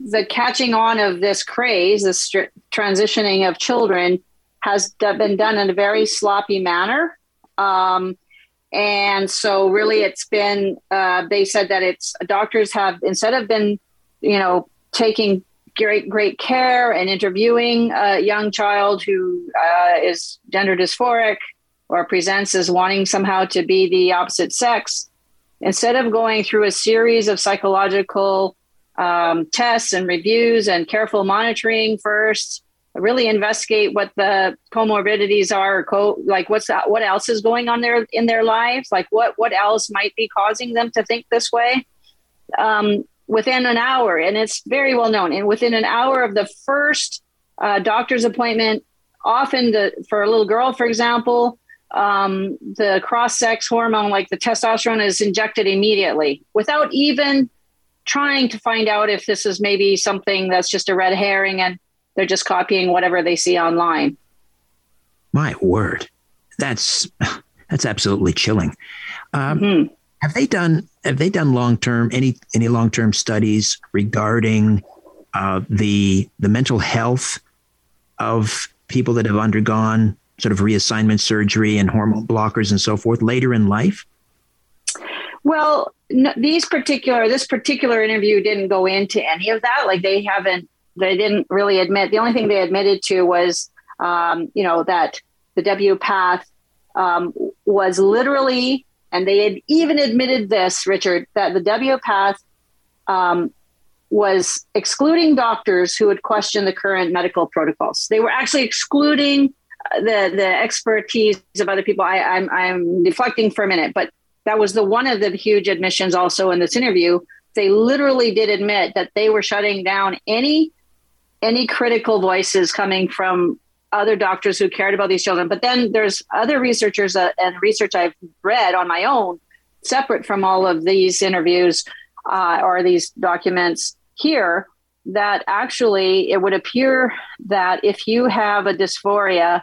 the catching on of this craze, this str- transitioning of children, has d- been done in a very sloppy manner. Um, and so, really, it's been, uh, they said that it's doctors have, instead of been, you know, taking great, great care and interviewing a young child who uh, is gender dysphoric or presents as wanting somehow to be the opposite sex, instead of going through a series of psychological um, tests and reviews and careful monitoring first really investigate what the comorbidities are co- like what's that, what else is going on there in their lives? Like what what else might be causing them to think this way? Um, within an hour and it's very well known and within an hour of the first uh, doctor's appointment often the, for a little girl for example um, the cross-sex hormone like the testosterone is injected immediately without even trying to find out if this is maybe something that's just a red herring and they're just copying whatever they see online. My word, that's that's absolutely chilling. Um, mm-hmm. Have they done have they done long term any any long term studies regarding uh, the the mental health of people that have undergone sort of reassignment surgery and hormone blockers and so forth later in life? Well, no, these particular this particular interview didn't go into any of that. Like they haven't, they didn't really admit. The only thing they admitted to was, um, you know, that the WPATH um, was literally, and they had even admitted this, Richard, that the WPATH um, was excluding doctors who would question the current medical protocols. They were actually excluding the the expertise of other people. I, I'm I'm deflecting for a minute, but that was the one of the huge admissions also in this interview. They literally did admit that they were shutting down any any critical voices coming from other doctors who cared about these children. But then there's other researchers uh, and research I've read on my own, separate from all of these interviews uh, or these documents here, that actually it would appear that if you have a dysphoria,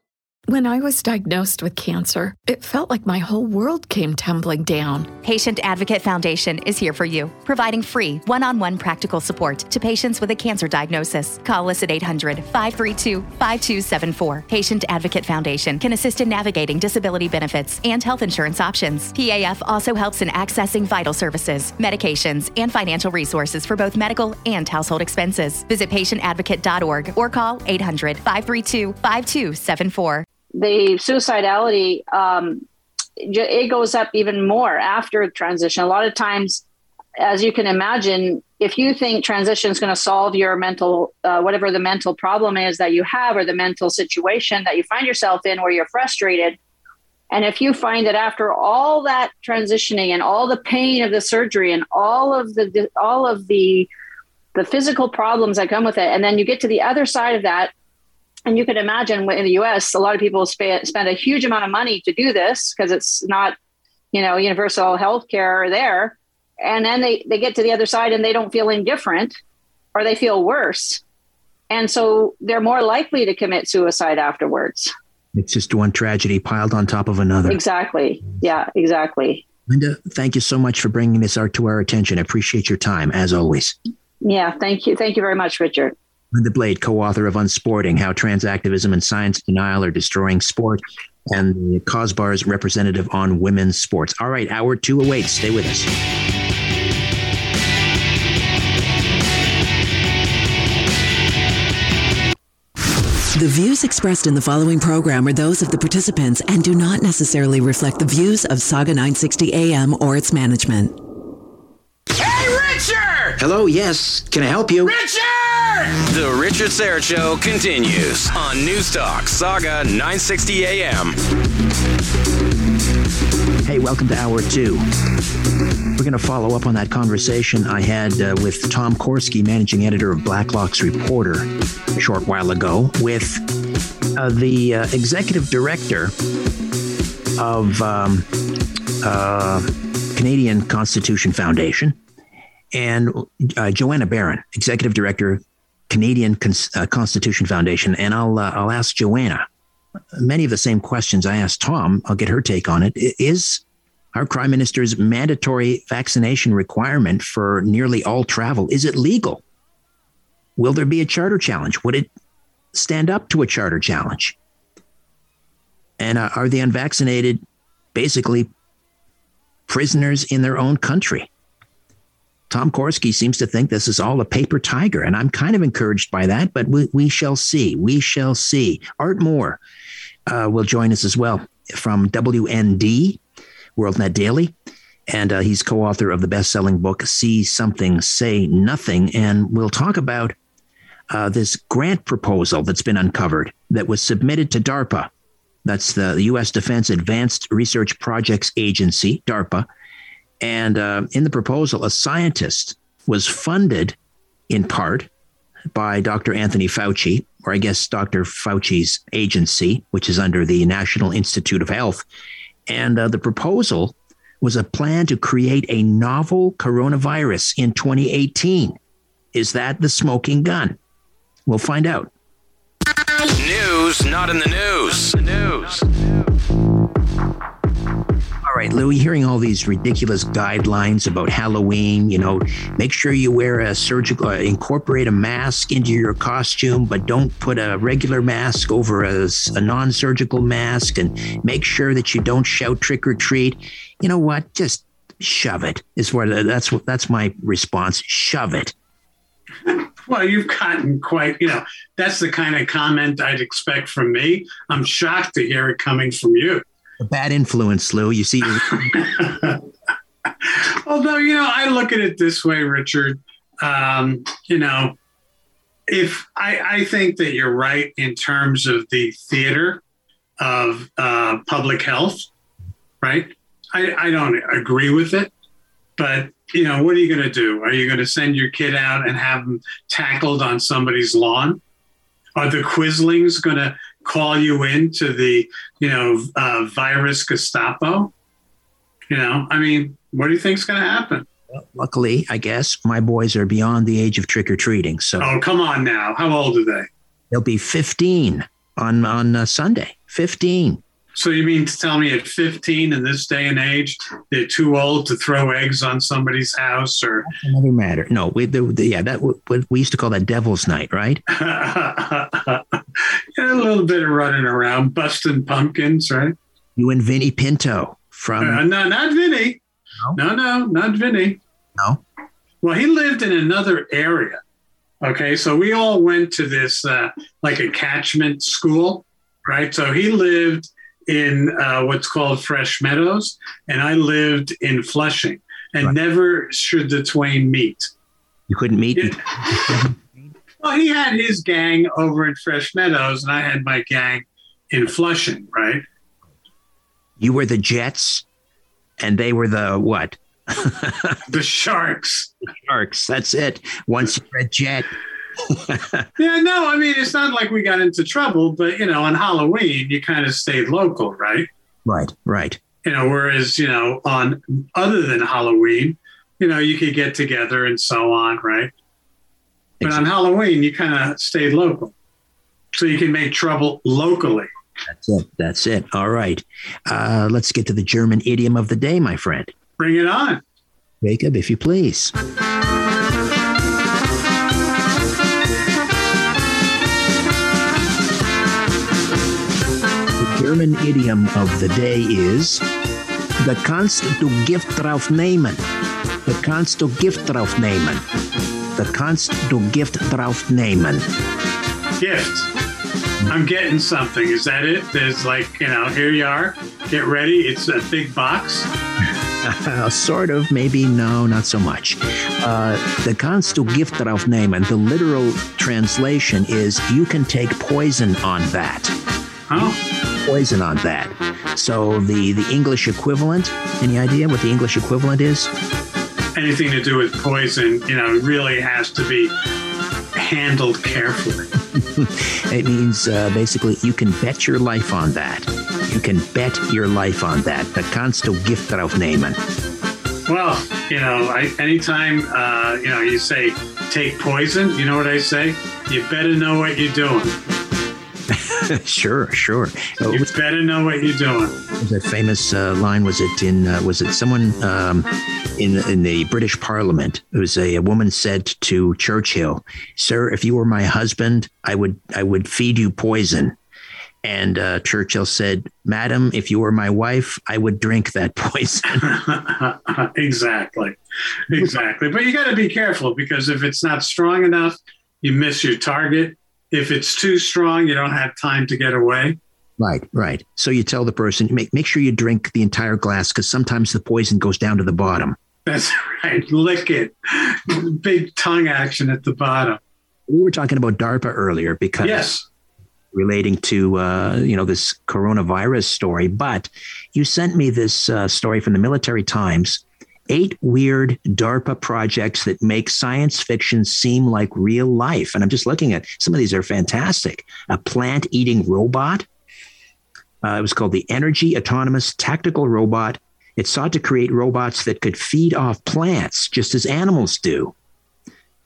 When I was diagnosed with cancer, it felt like my whole world came tumbling down. Patient Advocate Foundation is here for you, providing free one on one practical support to patients with a cancer diagnosis. Call us at 800 532 5274. Patient Advocate Foundation can assist in navigating disability benefits and health insurance options. PAF also helps in accessing vital services, medications, and financial resources for both medical and household expenses. Visit patientadvocate.org or call 800 532 5274 the suicidality um, it goes up even more after transition. A lot of times, as you can imagine, if you think transition is going to solve your mental, uh, whatever the mental problem is that you have, or the mental situation that you find yourself in where you're frustrated, and if you find that after all that transitioning and all the pain of the surgery and all of the all of the the physical problems that come with it, and then you get to the other side of that and you can imagine in the US, a lot of people spend, spend a huge amount of money to do this because it's not, you know, universal health care there. And then they, they get to the other side and they don't feel indifferent or they feel worse. And so they're more likely to commit suicide afterwards. It's just one tragedy piled on top of another. Exactly. Yeah, exactly. Linda, thank you so much for bringing this art to our attention. I appreciate your time, as always. Yeah, thank you. Thank you very much, Richard. Linda Blade, co-author of Unsporting, How Transactivism and Science Denial Are Destroying Sport, and the CAWSBAR's representative on women's sports. All right, hour two awaits. Stay with us. The views expressed in the following program are those of the participants and do not necessarily reflect the views of Sauga 960 AM or its management. Hey, Richard! Hello, yes. Can I help you? Richard! The Richard Syrett Show continues on Newstalk Sauga 960 AM. Hey, welcome to hour two. We're going to follow up on that conversation I had uh, with Tom Korski, managing editor of Blacklock's Reporter, a short while ago, with uh, the uh, executive director of um, uh, Canadian Constitution Foundation, and uh, Joanna Baron, executive director, Canadian Cons- uh, Constitution Foundation. And I'll uh, I'll ask Joanna many of the same questions I asked Tom. I'll get her take on it. Is our prime minister's mandatory vaccination requirement for nearly all travel is it legal? Will there be a charter challenge? Would it stand up to a charter challenge? And uh, are the unvaccinated basically prisoners in their own country? Tom Korski seems to think this is all a paper tiger, and I'm kind of encouraged by that, but we, we shall see. We shall see. Art Moore uh, will join us as well from WND, WorldNet Daily, and uh, he's co author of the best selling book, See Something, Say Nothing. And we'll talk about uh, this grant proposal that's been uncovered that was submitted to DARPA. That's the U.S. Defense Advanced Research Projects Agency, DARPA and uh, in the proposal, a scientist was funded in part by Dr. Anthony Fauci, or I guess Dr. Fauci's agency, which is under the National Institute of Health. And uh, the proposal was a plan to create a novel coronavirus in 2018. Is that the smoking gun? We'll find out. News not in the news. The news. Right, Louie, hearing all these ridiculous guidelines about Halloween, you know, make sure you wear a surgical, uh, incorporate a mask into your costume, but don't put a regular mask over a, a non surgical mask, and make sure that you don't shout trick or treat. You know what? Just shove it, is what that's what that's my response. Shove it. Well, you've gotten quite, you know, that's the kind of comment I'd expect from me. I'm shocked to hear it coming from you a bad influence, Lou. You see. Although you know, I look at it this way, Richard. Um, you know, if I, I think that you're right in terms of the theater of uh, public health, right? I, I don't agree with it, but you know, what are you going to do? Are you going to send your kid out and have them tackled on somebody's lawn? Are the Quislings going to call you into the you know uh, virus Gestapo? You know, I mean, what do you think's going to happen? Luckily, I guess my boys are beyond the age of trick or treating. So, oh come on now, how old are they? They'll be fifteen on on uh, Sunday. Fifteen. So you mean to tell me at 15 in this day and age, they're too old to throw eggs on somebody's house or That's another matter? No, we, the, the, yeah, that we used to call that Devil's Night, right? yeah, a little bit of running around, busting pumpkins, right? You and Vinny Pinto from uh, no, not Vinny. No? no, no, not Vinny. No. Well, he lived in another area. Okay, so we all went to this uh, like a catchment school, right? So he lived in uh, what's called Fresh Meadows, and I lived in Flushing, and right. never should the twain meet. You couldn't meet. It, well, he had his gang over in Fresh Meadows, and I had my gang in Flushing, right? You were the Jets, and they were the what? the Sharks. The Sharks. That's it. Once you're a Jet, yeah, no, I mean, it's not like we got into trouble, but, you know, on Halloween, you kind of stayed local, right? Right, right. You know, whereas, you know, on other than Halloween, you know, you could get together and so on, right? But exactly. on Halloween, you kind of stayed local. So you can make trouble locally. That's it. That's it. All right. Uh, let's get to the German idiom of the day, my friend. Bring it on. Jacob, if you please. German idiom of the day is the kannst du Gift drauf nehmen. Da kannst du Gift drauf nehmen. Da kannst du Gift drauf nehmen. Gift. I'm getting something. Is that it? There's like, you know, here you are. Get ready. It's a big box. sort of, maybe. No, not so much. Uh, the kannst du Gift drauf nehmen, the literal translation is you can take poison on that. Oh poison on that. So the the English equivalent, any idea what the English equivalent is? Anything to do with poison, you know, really has to be handled carefully. it means uh, basically you can bet your life on that. You can bet your life on that. The kannst du Gift drauf nehmen. Well, you know, I, anytime uh, you know you say take poison, you know what I say? You better know what you're doing. sure, sure. You was, better know what you're doing. That famous uh, line was it in uh, was it someone um, in in the British Parliament? It was a, a, woman said to Churchill, "Sir, if you were my husband, I would I would feed you poison." And uh, Churchill said, "Madam, if you were my wife, I would drink that poison." exactly, exactly. But you got to be careful because if it's not strong enough, you miss your target if it's too strong, you don't have time to get away. Right, right. So you tell the person, make make sure you drink the entire glass because sometimes the poison goes down to the bottom. That's right. Lick it. Big tongue action at the bottom. We were talking about DARPA earlier because yes. relating to uh, you know this coronavirus story, but you sent me this uh, story from the Military Times eight weird DARPA projects that make science fiction seem like real life. And I'm just looking at some of these are fantastic. A plant eating robot. Uh, it was called the Energy Autonomous Tactical Robot. It sought to create robots that could feed off plants just as animals do.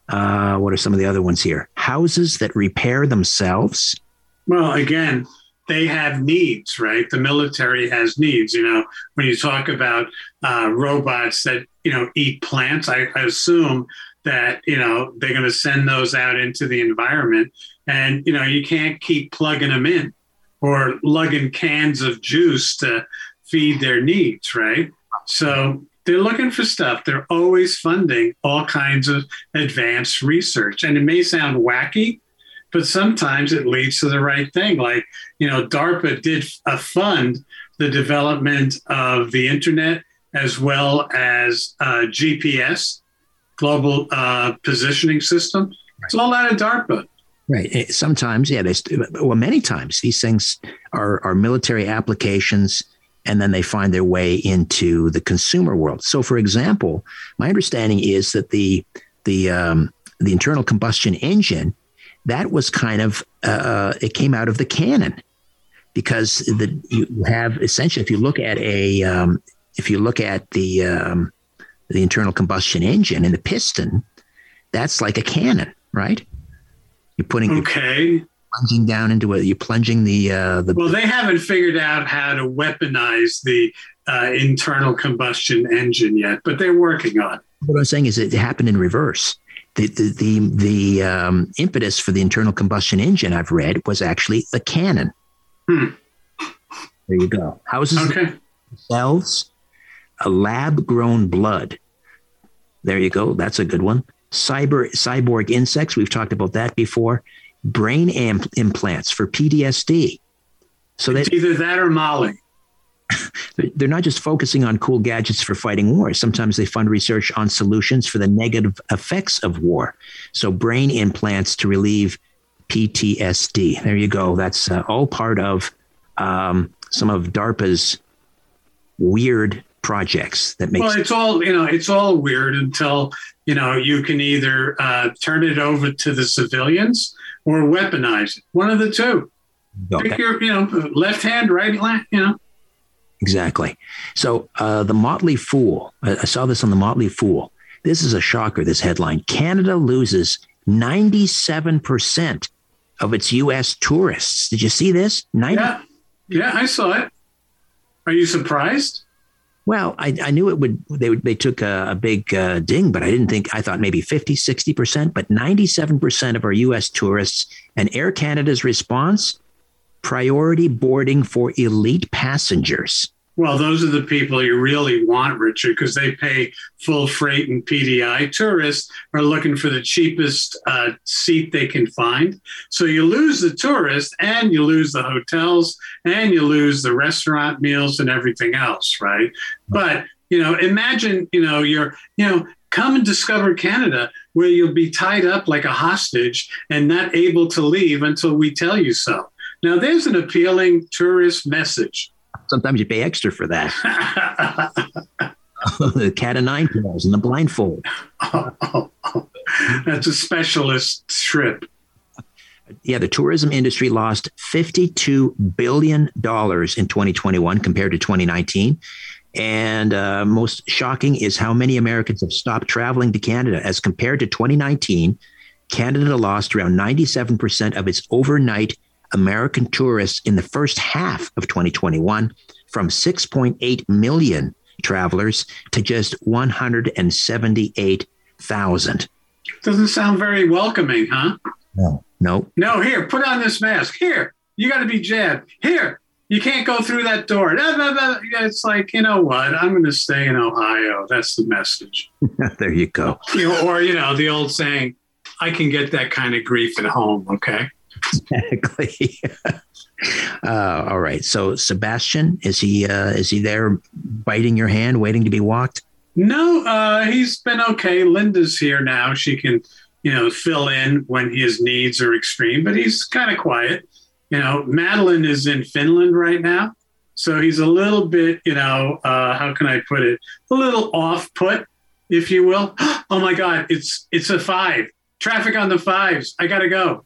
Uh, what are some of the other ones here? Houses that repair themselves. Well, again, they have needs, right? The military has needs. You know, when you talk about uh, robots that you know eat plants, I, I assume that you know they're going to send those out into the environment, and you know you can't keep plugging them in or lugging cans of juice to feed their needs, right? So they're looking for stuff. They're always funding all kinds of advanced research. And it may sound wacky, but sometimes it leads to the right thing. Like, you know, DARPA did fund the development of the internet as well as uh, GPS, global uh, positioning system. It's all out of DARPA. Right. Sometimes, yeah, they, well, many times these things are, are military applications and then they find their way into the consumer world. So, for example, my understanding is that the the um, the internal combustion engine that was kind of uh, uh, it came out of the cannon because the you have essentially if you look at a um, if you look at the um, the internal combustion engine and the piston, that's like a cannon, right? You're putting okay plunging down into it. You're plunging the uh, the. Well, they haven't figured out how to weaponize the uh, internal combustion engine yet, but they're working on. it. What I'm saying is, it happened in reverse. The the the, the um, impetus for the internal combustion engine I've read was actually the cannon. Hmm. There you go. Houses okay. cells, a lab grown blood. There you go. That's a good one. Cyber cyborg insects. We've talked about that before brain implants for PTSD. So that either that or Molly. They're not just focusing on cool gadgets for fighting wars. Sometimes they fund research on solutions for the negative effects of war. So brain implants to relieve PTSD. There you go. That's uh, all part of um, some of DARPA's weird projects that make. Well, it's all you know. It's all weird until you know you can either uh, turn it over to the civilians or weaponize it. One of the two. Okay. Pick your, you know, left hand, right hand, you know. Exactly. So uh, the Motley Fool, I, I saw this on the Motley Fool. This is a shocker, this headline. Canada loses 97% of its U.S. tourists. Did you see this? 90- yeah. Yeah, I saw it. Are you surprised? Well, I, I knew it would. They would, they took a, a big uh, ding, but I didn't think. I thought maybe 50, 60 percent, but ninety seven percent of our U.S. tourists and Air Canada's response: priority boarding for elite passengers. Well, those are the people you really want, Richard, because they pay full freight and PDI. Tourists are looking for the cheapest uh, seat they can find. So you lose the tourist and you lose the hotels and you lose the restaurant meals and everything else, right? But, you know, imagine, you know, you're, you know, come and discover Canada where you'll be tied up like a hostage and not able to leave until we tell you so. Now, there's an appealing tourist message sometimes you pay extra for that. the cat of nine tails and the blindfold. Oh, oh, oh. That's a specialist trip. Yeah, the tourism industry lost $52 billion in 2021 compared to 2019. And uh, most shocking is how many Americans have stopped traveling to Canada. As compared to 2019, Canada lost around 97% of its overnight American tourists in the first half of 2021 from 6.8 million travelers to just 178,000. Doesn't sound very welcoming, huh? No, no. No, here, put on this mask. Here, you got to be jabbed. Here, you can't go through that door. It's like, you know what? I'm going to stay in Ohio. That's the message. there you go. You know, or, you know, the old saying, I can get that kind of grief at home. Okay. Exactly. uh, all right. So Sebastian, is he uh, is he there biting your hand, waiting to be walked? No, uh, he's been okay. Linda's here now. She can, you know, fill in when his needs are extreme, but he's kind of quiet. You know, Madeline is in Finland right now. So he's a little bit, you know, uh, how can I put it? A little off put, if you will. Oh my God, it's it's a five. Traffic on the fives. I gotta go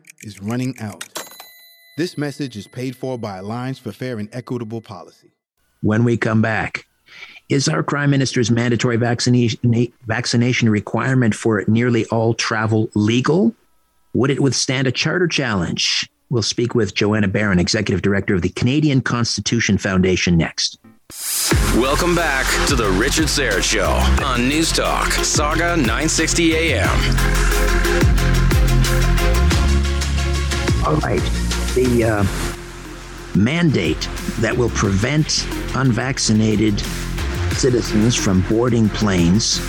is running out. This message is paid for by Alliance for Fair and Equitable Policy. When we come back, is our Prime Minister's mandatory vaccination, vaccination requirement for nearly all travel legal? Would it withstand a charter challenge? We'll speak with Joanna Baron, Executive Director of the Canadian Constitution Foundation, next. Welcome back to the Richard Syrett Show on News Talk, Sauga 960 AM. All right. The uh, mandate that will prevent unvaccinated citizens from boarding planes,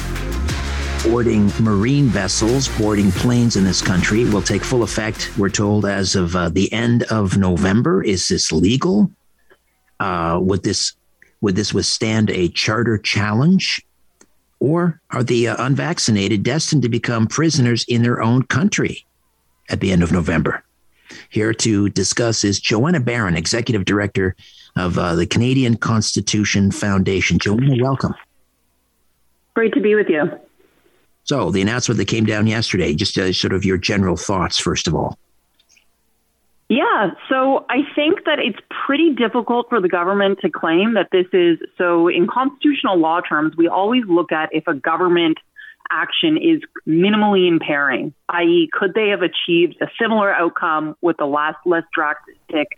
boarding marine vessels, boarding planes in this country will take full effect, we're told, as of uh, the end of November. Is this legal? Uh, would this would this withstand a charter challenge? Or are the uh, unvaccinated destined to become prisoners in their own country at the end of November? Here to discuss is Joanna Baron, Executive Director of uh, the Canadian Constitution Foundation. Joanna, welcome. Great to be with you. So, the announcement that came down yesterday, just uh, sort of your general thoughts, first of all. Yeah, so I think that it's pretty difficult for the government to claim that this is so. In constitutional law terms, we always look at if a government action is minimally impairing, i.e., could they have achieved a similar outcome with the last less drastic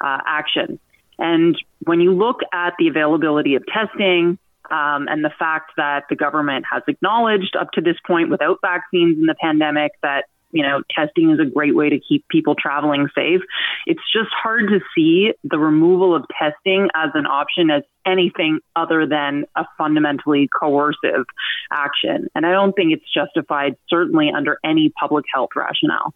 uh, action? And when you look at the availability of testing um, and the fact that the government has acknowledged up to this point without vaccines in the pandemic that you know, testing is a great way to keep people traveling safe. It's just hard to see the removal of testing as an option as anything other than a fundamentally coercive action. And I don't think it's justified, certainly under any public health rationale.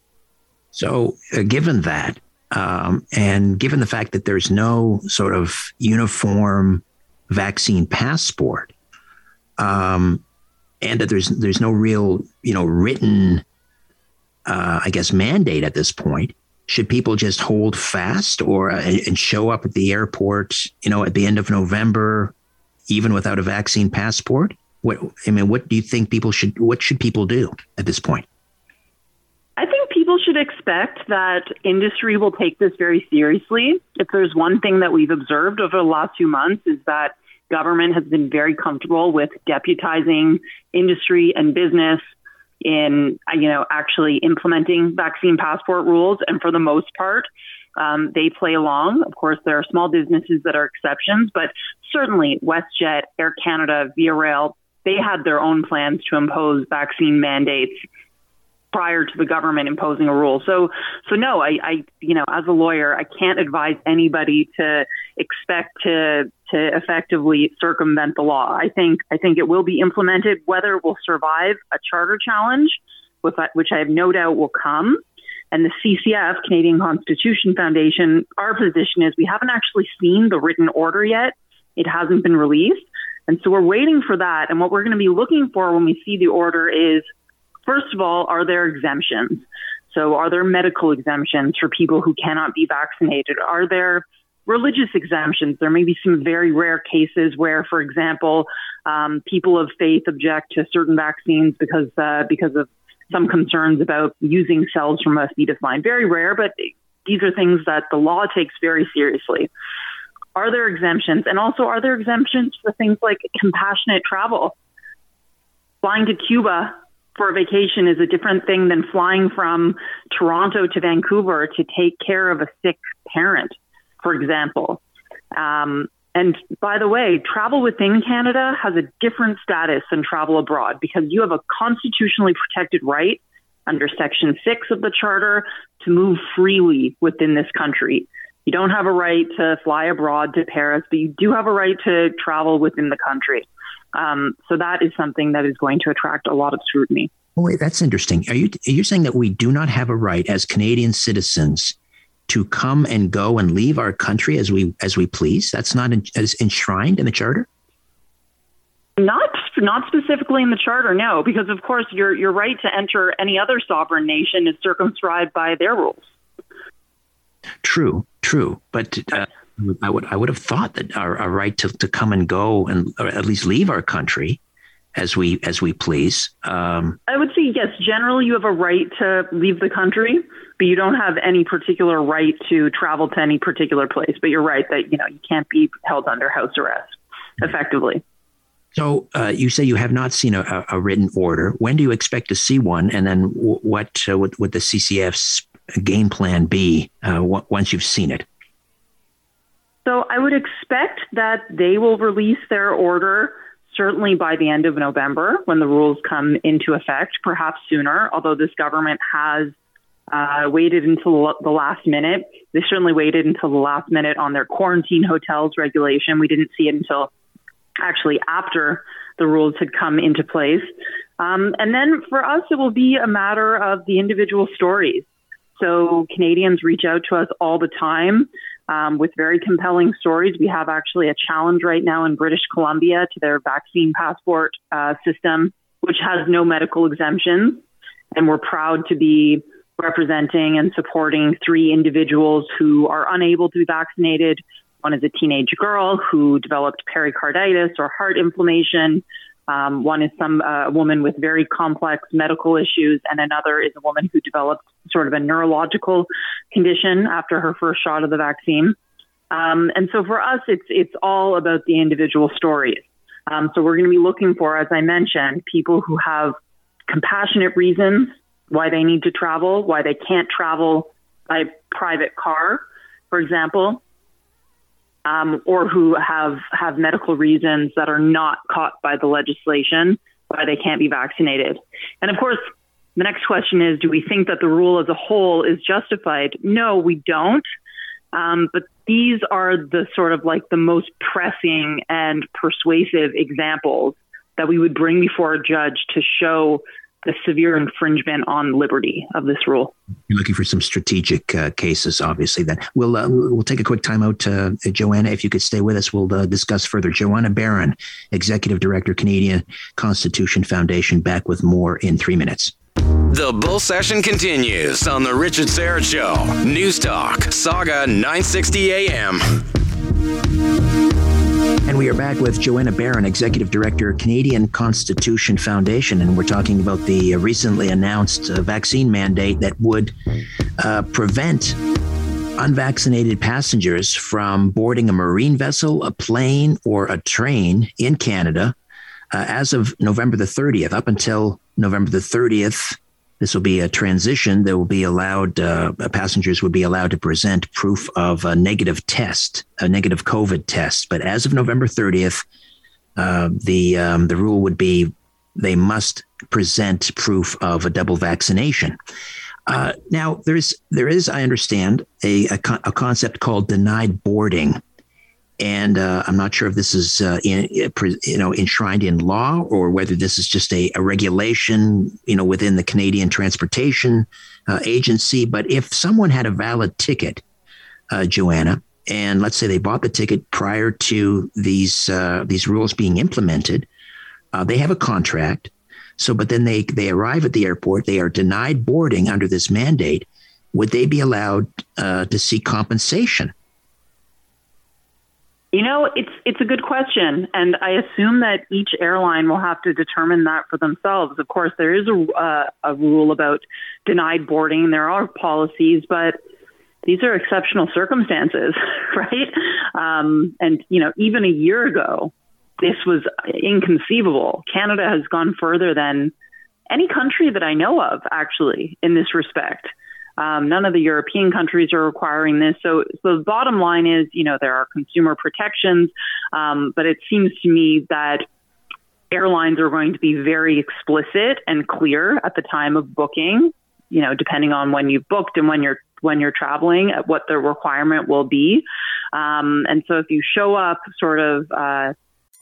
So, uh, given that, um, and given the fact that there's no sort of uniform vaccine passport, um, and that there's there's no real you know written, uh, I guess, mandate at this point, should people just hold fast or uh, and show up at the airport, you know, at the end of November, even without a vaccine passport? What I mean, what do you think people should? What should people do at this point? I think people should expect that industry will take this very seriously. If there's one thing that we've observed over the last few months is that government has been very comfortable with deputizing industry and business in you know actually implementing vaccine passport rules and for the most part um, they play along. Of course, there are small businesses that are exceptions, but certainly WestJet, Air Canada, Via Rail, they had their own plans to impose vaccine mandates prior to the government imposing a rule. So, so no, I, I, you know, as a lawyer, I can't advise anybody to expect to to effectively circumvent the law. I think I think it will be implemented. Whether it will survive a charter challenge, which I have no doubt will come. And the CCF, Canadian Constitution Foundation, our position is we haven't actually seen the written order yet. It hasn't been released. And so we're waiting for that. And what we're going to be looking for when we see the order is First of all, are there exemptions? So, are there medical exemptions for people who cannot be vaccinated? Are there religious exemptions? There may be some very rare cases where, for example, um, people of faith object to certain vaccines because uh, because of some concerns about using cells from a fetus line. Very rare, but these are things that the law takes very seriously. Are there exemptions? And also, are there exemptions for things like compassionate travel? Flying to Cuba for a vacation is a different thing than flying from Toronto to Vancouver to take care of a sick parent, for example. Um, and by the way, travel within Canada has a different status than travel abroad because you have a constitutionally protected right under Section 6 of the Charter to move freely within this country. You don't have a right to fly abroad to Paris, but you do have a right to travel within the country. Um, so that is something that is going to attract a lot of scrutiny. Oh, wait, that's interesting. Are you are you saying that we do not have a right as Canadian citizens to come and go and leave our country as we as we please? That's not in, as enshrined in the charter. Not not specifically in the charter, no, because of course your your right to enter any other sovereign nation is circumscribed by their rules. True, true, but uh, I would I would have thought that our, our right to, to come and go and or at least leave our country as we as we please. Um, I would say yes. Generally, you have a right to leave the country, but you don't have any particular right to travel to any particular place. But you're right that you know you can't be held under house arrest effectively. So uh, you say you have not seen a, a, written order. When do you expect to see one? And then what uh, would, would the CCF's game plan be uh, w- once you've seen it? So I would expect that they will release their order certainly by the end of November when the rules come into effect, perhaps sooner, although this government has uh, waited until the last minute. They certainly waited until the last minute on their quarantine hotels regulation. We didn't see it until actually after the rules had come into place. Um, and then for us, it will be a matter of the individual stories. So Canadians reach out to us all the time um, with very compelling stories. We have actually a challenge right now in British Columbia to their vaccine passport uh, system, which has no medical exemptions. And we're proud to be representing and supporting three individuals who are unable to be vaccinated one is a teenage girl who developed pericarditis or heart inflammation. Um, one is some uh, woman with very complex medical issues, and another is a woman who developed sort of a neurological condition after her first shot of the vaccine. Um, and so for us, it's it's all about the individual stories. Um, so we're going to be looking for, as I mentioned, people who have compassionate reasons why they need to travel, why they can't travel by private car, for example, um, or who have have medical reasons that are not caught by the legislation why they can't be vaccinated. And of course, the next question is: Do we think that the rule as a whole is justified? No, we don't. Um, but these are the sort of like the most pressing and persuasive examples that we would bring before a judge to show the severe infringement on liberty of this rule. You're looking for some strategic uh, cases, obviously. Then we'll uh, we'll take a quick time out. Uh, Joanna, if you could stay with us, we'll uh, discuss further. Joanna Baron, Executive Director, Canadian Constitution Foundation, back with more in three minutes. The bull session continues on the Richard Syrett Show. News Talk, Sauga 960 AM. And we are back with Joanna Baron, Executive Director, Canadian Constitution Foundation, and we're talking about the recently announced uh, vaccine mandate that would uh, prevent unvaccinated passengers from boarding a marine vessel, a plane, or a train in Canada uh, as of November the 30th. Up until November the 30th, this will be a transition. There will be allowed, uh, passengers would be allowed to present proof of a negative test, a negative COVID test. But as of November 30th, uh, the, um, the rule would be they must present proof of a double vaccination. Uh, now, there is, there is, I understand, a, a, a concept called denied boarding and uh, I'm not sure if this is uh, in, you know enshrined in law or whether this is just a, a regulation you know within the Canadian Transportation uh, Agency. But if someone had a valid ticket, uh, Joanna, and let's say they bought the ticket prior to these uh, these rules being implemented, uh, they have a contract. So, but then they they arrive at the airport, they are denied boarding under this mandate. Would they be allowed to seek compensation? You know, it's it's a good question, and I assume that each airline will have to determine that for themselves. Of course, there is a uh, a rule about denied boarding. There are policies, but these are exceptional circumstances, right? Um, and you know, even a year ago, this was inconceivable. Canada has gone further than any country that I know of, actually, in this respect. Um, none of the European countries are requiring this. So, so the bottom line is, you know, there are consumer protections, um, but it seems to me that airlines are going to be very explicit and clear at the time of booking, you know, depending on when you've booked and when you're when you're traveling, what the requirement will be. Um, and so if you show up sort of uh,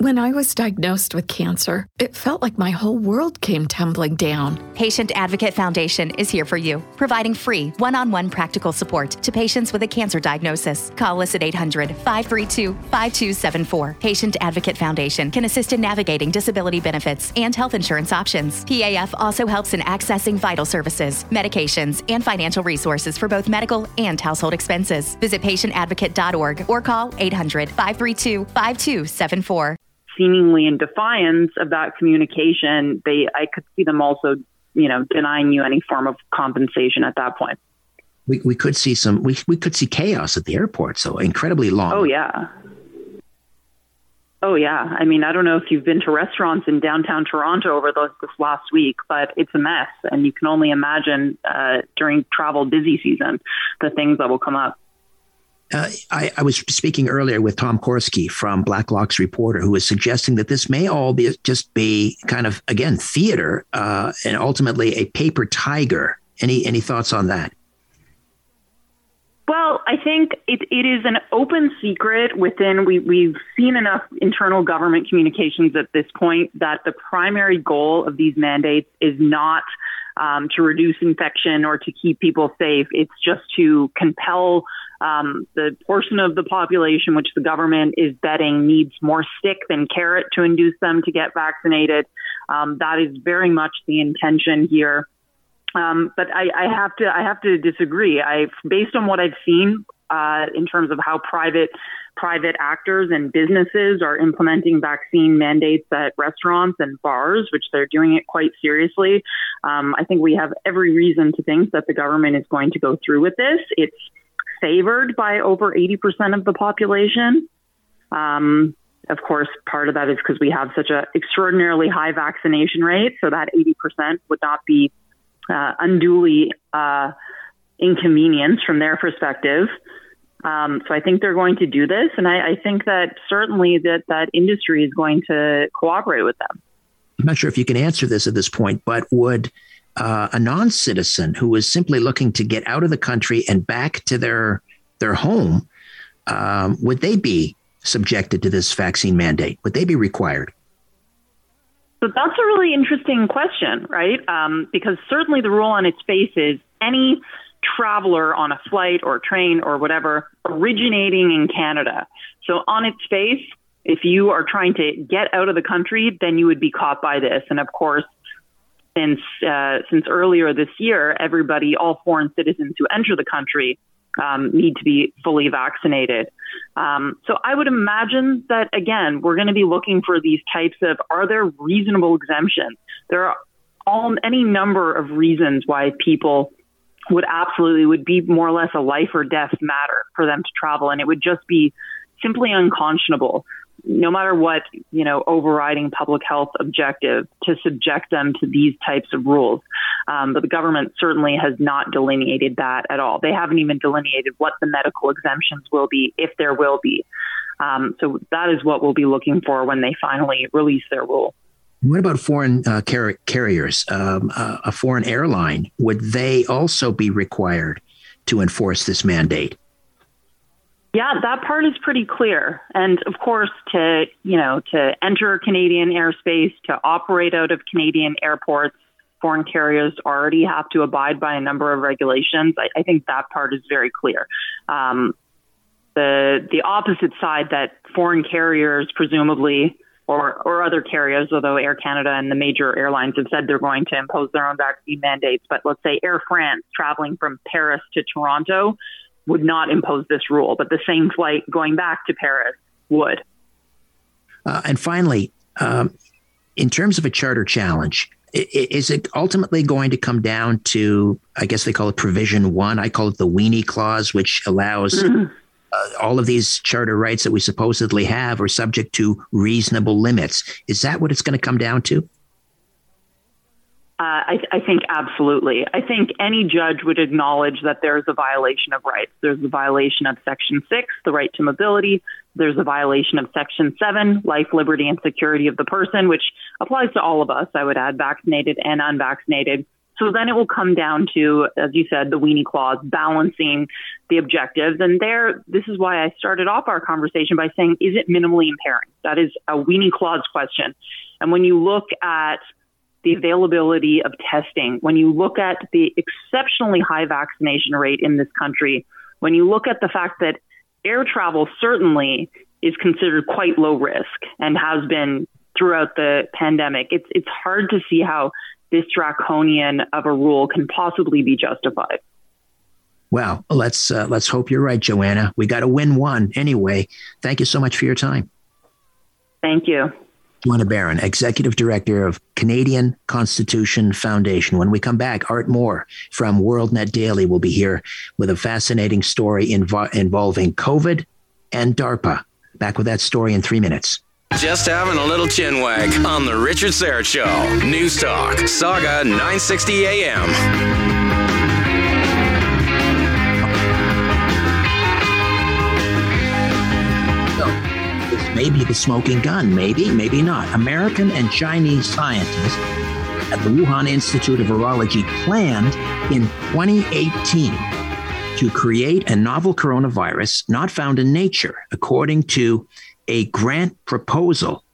When I was diagnosed with cancer, it felt like my whole world came tumbling down. Patient Advocate Foundation is here for you, providing free one on one practical support to patients with a cancer diagnosis. Call us at 800 532 5274. Patient Advocate Foundation can assist in navigating disability benefits and health insurance options. PAF also helps in accessing vital services, medications, and financial resources for both medical and household expenses. Visit patientadvocate.org or call 800 532 5274 seemingly in defiance of that communication, they I could see them also, you know, denying you any form of compensation at that point. We, we could see some we, we could see chaos at the airport. So incredibly long. Oh yeah. Oh yeah. I mean, I don't know if you've been to restaurants in downtown Toronto over those, this last week, but it's a mess, and you can only imagine uh, during travel busy season the things that will come up. Uh, I, I, was speaking earlier with Tom Korski from Blacklock's reporter, who was suggesting that this may all be just be kind of again theater uh, and ultimately a paper tiger. Any any thoughts on that? Well, I think it, it is an open secret within. We, we've seen enough internal government communications at this point that the primary goal of these mandates is not um, to reduce infection or to keep people safe. It's just to compel um, the portion of the population which the government is betting needs more stick than carrot to induce them to get vaccinated. Um, that is very much the intention here. Um, but I, I, have to I have to disagree. I based on what I've seen uh, in terms of how private private actors and businesses are implementing vaccine mandates at restaurants and bars, which they're doing it quite seriously. Um, I think we have every reason to think that the government is going to go through with this. It's favored by over 80% of the population. Um, of course, part of that is because we have such an extraordinarily high vaccination rate, so that 80% would not be uh, unduly uh, inconvenienced from their perspective. Um, so I think they're going to do this, and I, I think that certainly that that industry is going to cooperate with them. I'm not sure if you can answer this at this point, but would uh, a non-citizen who is simply looking to get out of the country and back to their their home, um, would they be subjected to this vaccine mandate? Would they be required? So that's a really interesting question, right? Um, because certainly the rule on its face is any traveler on a flight or train or whatever originating in Canada. So on its face, if you are trying to get out of the country, then you would be caught by this. And of course, since uh, since earlier this year, everybody, all foreign citizens who enter the country, um, need to be fully vaccinated. Um, so I would imagine that again, we're going to be looking for these types of are there reasonable exemptions? There are all any number of reasons why people would absolutely would be more or less a life or death matter for them to travel, and it would just be simply unconscionable no matter what, you know, overriding public health objective to subject them to these types of rules. Um, but the government certainly has not delineated that at all. They haven't even delineated what the medical exemptions will be, if there will be. Um, so that is what we'll be looking for when they finally release their rule. What about foreign uh, car- carriers? Um, uh, a foreign airline, would they also be required to enforce this mandate? Yeah, that part is pretty clear. And of course, to you know, to enter Canadian airspace, to operate out of Canadian airports, foreign carriers already have to abide by a number of regulations. I, I think that part is very clear. Um, the the opposite side that foreign carriers presumably or or other carriers, although Air Canada and the major airlines have said they're going to impose their own vaccine mandates, but let's say Air France traveling from Paris to Toronto would not impose this rule, but the same flight going back to Paris would. Uh, and finally, um, in terms of a charter challenge, is it ultimately going to come down to, I guess they call it provision one? I call it the weenie clause, which allows mm-hmm. Uh, all of these charter rights that we supposedly have are subject to reasonable limits. Is that what it's going to come down to? Uh, I, I, think absolutely. I think any judge would acknowledge that there's a violation of rights. There's a violation of Section 6, the right to mobility. There's a violation of Section 7, life, liberty, and security of the person, which applies to all of us, I would add, vaccinated and unvaccinated. So then it will come down to, as you said, the weenie clause, balancing the objectives. And there, this is why I started off our conversation by saying, is it minimally impairing? That is a weenie clause question. And when you look at the availability of testing, when you look at the exceptionally high vaccination rate in this country, when you look at the fact that air travel certainly is considered quite low risk and has been throughout the pandemic, it's it's hard to see how this draconian of a rule can possibly be justified. Well, let's uh, let's hope you're right, Joanna. We got to win one anyway. Thank you so much for your time. Thank you. Joanna Baron, Executive Director of Canadian Constitution Foundation. When we come back, Art Moore from WorldNet Daily will be here with a fascinating story invo- involving COVID and DARPA. Back with that story in three minutes. Just having a little chin wag on The Richard Syrett Show. News Talk, Sauga 960 AM. Maybe the smoking gun, maybe, maybe not. American and Chinese scientists at the Wuhan Institute of Virology planned in 2018 to create a novel coronavirus not found in nature, according to a grant proposal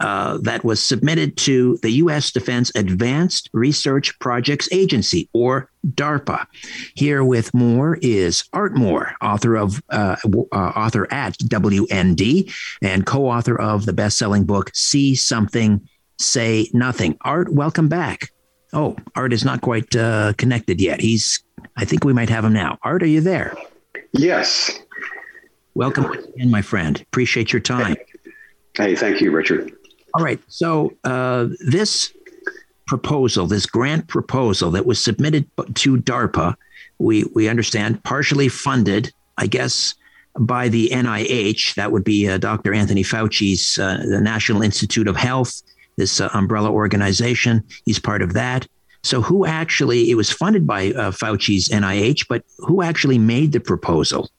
uh, that was submitted to the U.S. Defense Advanced Research Projects Agency, or DARPA. Here with more is Art Moore, author of uh, uh, author at WND and co-author of the best-selling book "See Something, Say Nothing." Art, welcome back. Oh, Art is not quite uh, connected yet. He's. I think we might have him now. Art, are you there? Yes. Welcome again, my friend. Appreciate your time. Hey, thank you, Richard. All right. So uh, this proposal, this grant proposal that was submitted to DARPA, we we understand partially funded, I guess, by the NIH. That would be uh, Dr. Anthony Fauci's uh, the National Institute of Health, this uh, umbrella organization. He's part of that. So who actually? It was funded by uh, Fauci's NIH, but who actually made the proposal?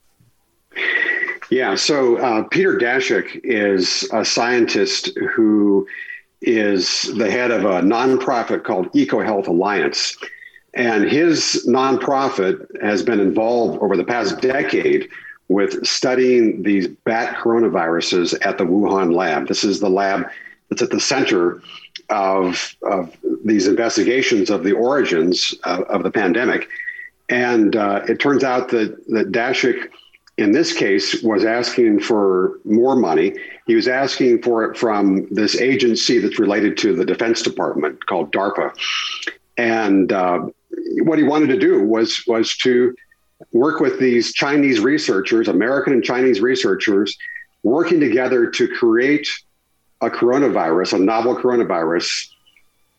Yeah, so uh, Peter Daszak is a scientist who is the head of a nonprofit called EcoHealth Alliance. And his nonprofit has been involved over the past decade with studying these bat coronaviruses at the Wuhan lab. This is the lab that's at the center of, of these investigations of the origins of, of the pandemic. And uh, it turns out that, that Daszak in this case was asking for more money. He was asking for it from this agency that's related to the Defense Department called DARPA. And uh, what he wanted to do was was to work with these Chinese researchers, American and Chinese researchers, working together to create a coronavirus, a novel coronavirus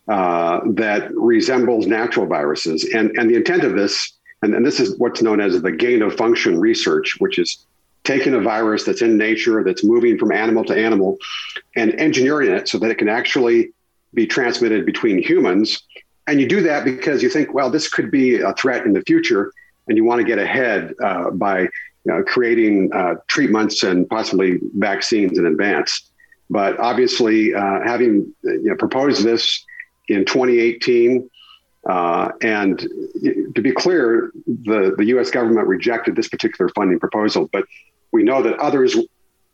uh, that resembles natural viruses. And and the intent of this and, and this is what's known as the gain of function research, which is taking a virus that's in nature, that's moving from animal to animal, and engineering it so that it can actually be transmitted between humans. And you do that because you think, well, this could be a threat in the future, and you want to get ahead uh, by you know, creating uh, treatments and possibly vaccines in advance. But obviously, uh, having you know, proposed this in 2018, uh, and to be clear, the, the U.S. government rejected this particular funding proposal. But we know that others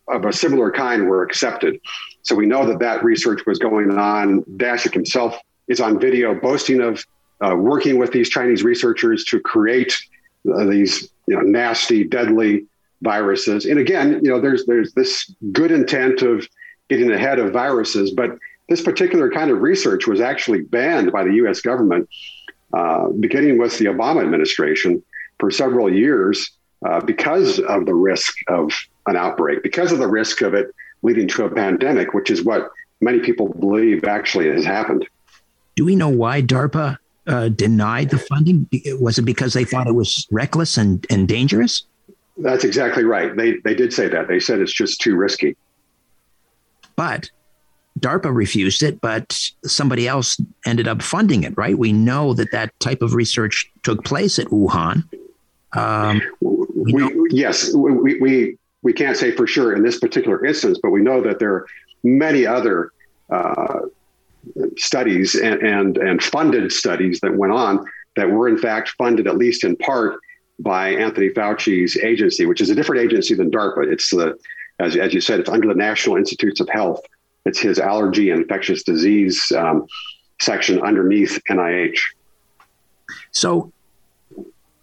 of a similar kind were accepted. So we know that that research was going on. Daszak himself is on video boasting of uh, working with these Chinese researchers to create uh, these you know, nasty, deadly viruses. And again, you know, there's there's this good intent of getting ahead of viruses, but this particular kind of research was actually banned by the U.S. government, uh, beginning with the Obama administration for several years uh, because of the risk of an outbreak, because of the risk of it leading to a pandemic, which is what many people believe actually has happened. Do we know why DARPA uh, denied the funding? Was it because they thought it was reckless and, and dangerous? That's exactly right. They, they did say that. They said it's just too risky. But DARPA refused it, but somebody else ended up funding it, right? We know that that type of research took place at Wuhan. Um, we, we yes, we, we, we can't say for sure in this particular instance, but we know that there are many other uh, studies and, and, and funded studies that went on that were in fact funded at least in part by Anthony Fauci's agency, which is a different agency than DARPA. It's the, as, as you said, it's under the National Institutes of Health. It's his allergy and infectious disease um, section underneath NIH. So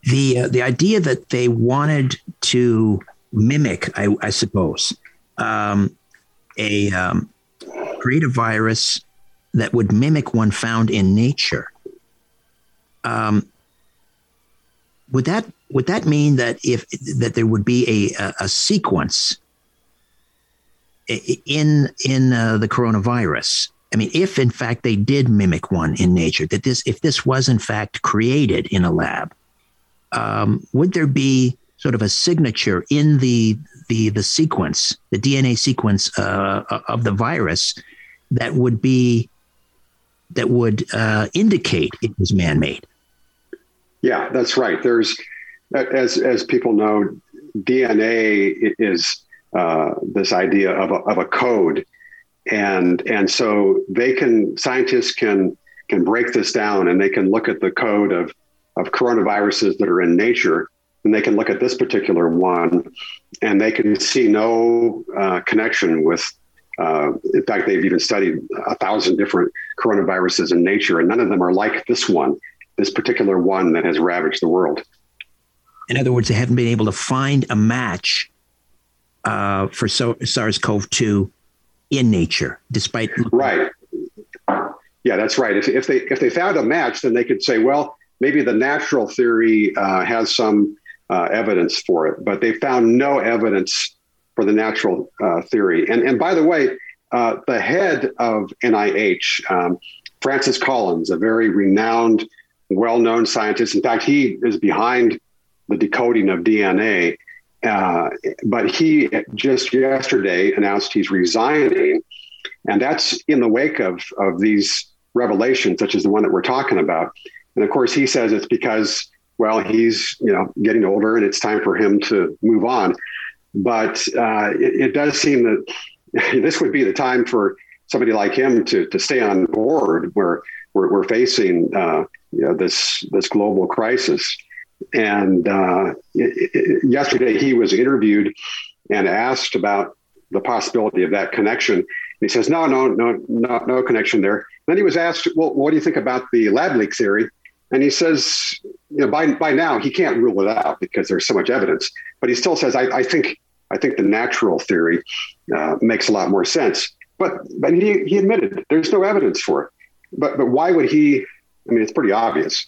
the uh, the idea that they wanted to mimic, I, I suppose, um, a um, create a virus that would mimic one found in nature. Um, would that would that mean that if that there would be a, a, a sequence in in uh, the coronavirus? I mean, if in fact they did mimic one in nature, that this if this was in fact created in a lab, um, would there be sort of a signature in the the the sequence, the DNA sequence uh, of the virus, that would be that would uh, indicate it was man-made. Yeah, that's right. There's, as as people know, DNA is uh, this idea of a, of a code, and and so they can scientists can can break this down and they can look at the code of of coronaviruses that are in nature, and they can look at this particular one, and they can see no uh, connection with uh, in fact, they've even studied a thousand different coronaviruses in nature, and none of them are like this one, this particular one that has ravaged the world. In other words, they haven't been able to find a match uh, for so- SARS-CoV-2 in nature, despite right. Yeah, that's right. If, if they if they found a match, then they could say, well, maybe the natural theory uh, has some uh, evidence for it, but they found no evidence for the natural uh, theory. And, and by the way, uh, the head of NIH, um, Francis Collins, a very renowned, well known scientist. In fact, he is behind the decoding of DNA. Uh, but he just yesterday announced he's resigning. And that's in the wake of, of these revelations, such as the one that we're talking about. And of course, he says it's because, well, he's you know getting older and it's time for him to move on. But uh, it, it, does seem that this would be the time for somebody like him to to stay on board, where we're, we're facing uh, you know this this global crisis. And uh, yesterday he was interviewed and asked about the possibility of that connection. he says, no, no, no, no, no connection there. Then he was asked, well, what do you think about the lab leak theory? And he says, you know, by, by now he can't rule it out because there's so much evidence. But he still says, I, I think I think the natural theory uh, makes a lot more sense. But but he, he admitted there's no evidence for it. But but why would he? I mean, it's pretty obvious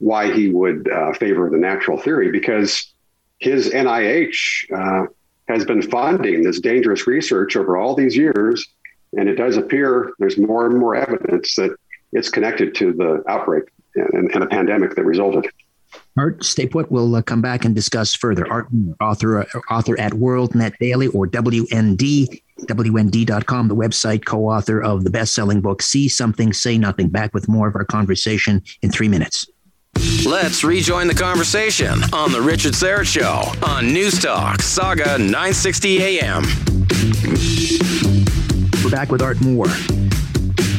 why he would uh, favor the natural theory because his NIH uh, has been funding this dangerous research over all these years, and it does appear there's more and more evidence that it's connected to the outbreak and, and the pandemic that resulted. Art, stay put. We'll uh, come back and discuss further. Art, author, author at WorldNet Daily or WND, WND.com, the website, co author of the best selling book, See Something, Say Nothing. Back with more of our conversation in three minutes. Let's rejoin the conversation on The Richard Syrett Show on News Talk, Sauga 960 AM. We're back with Art Moore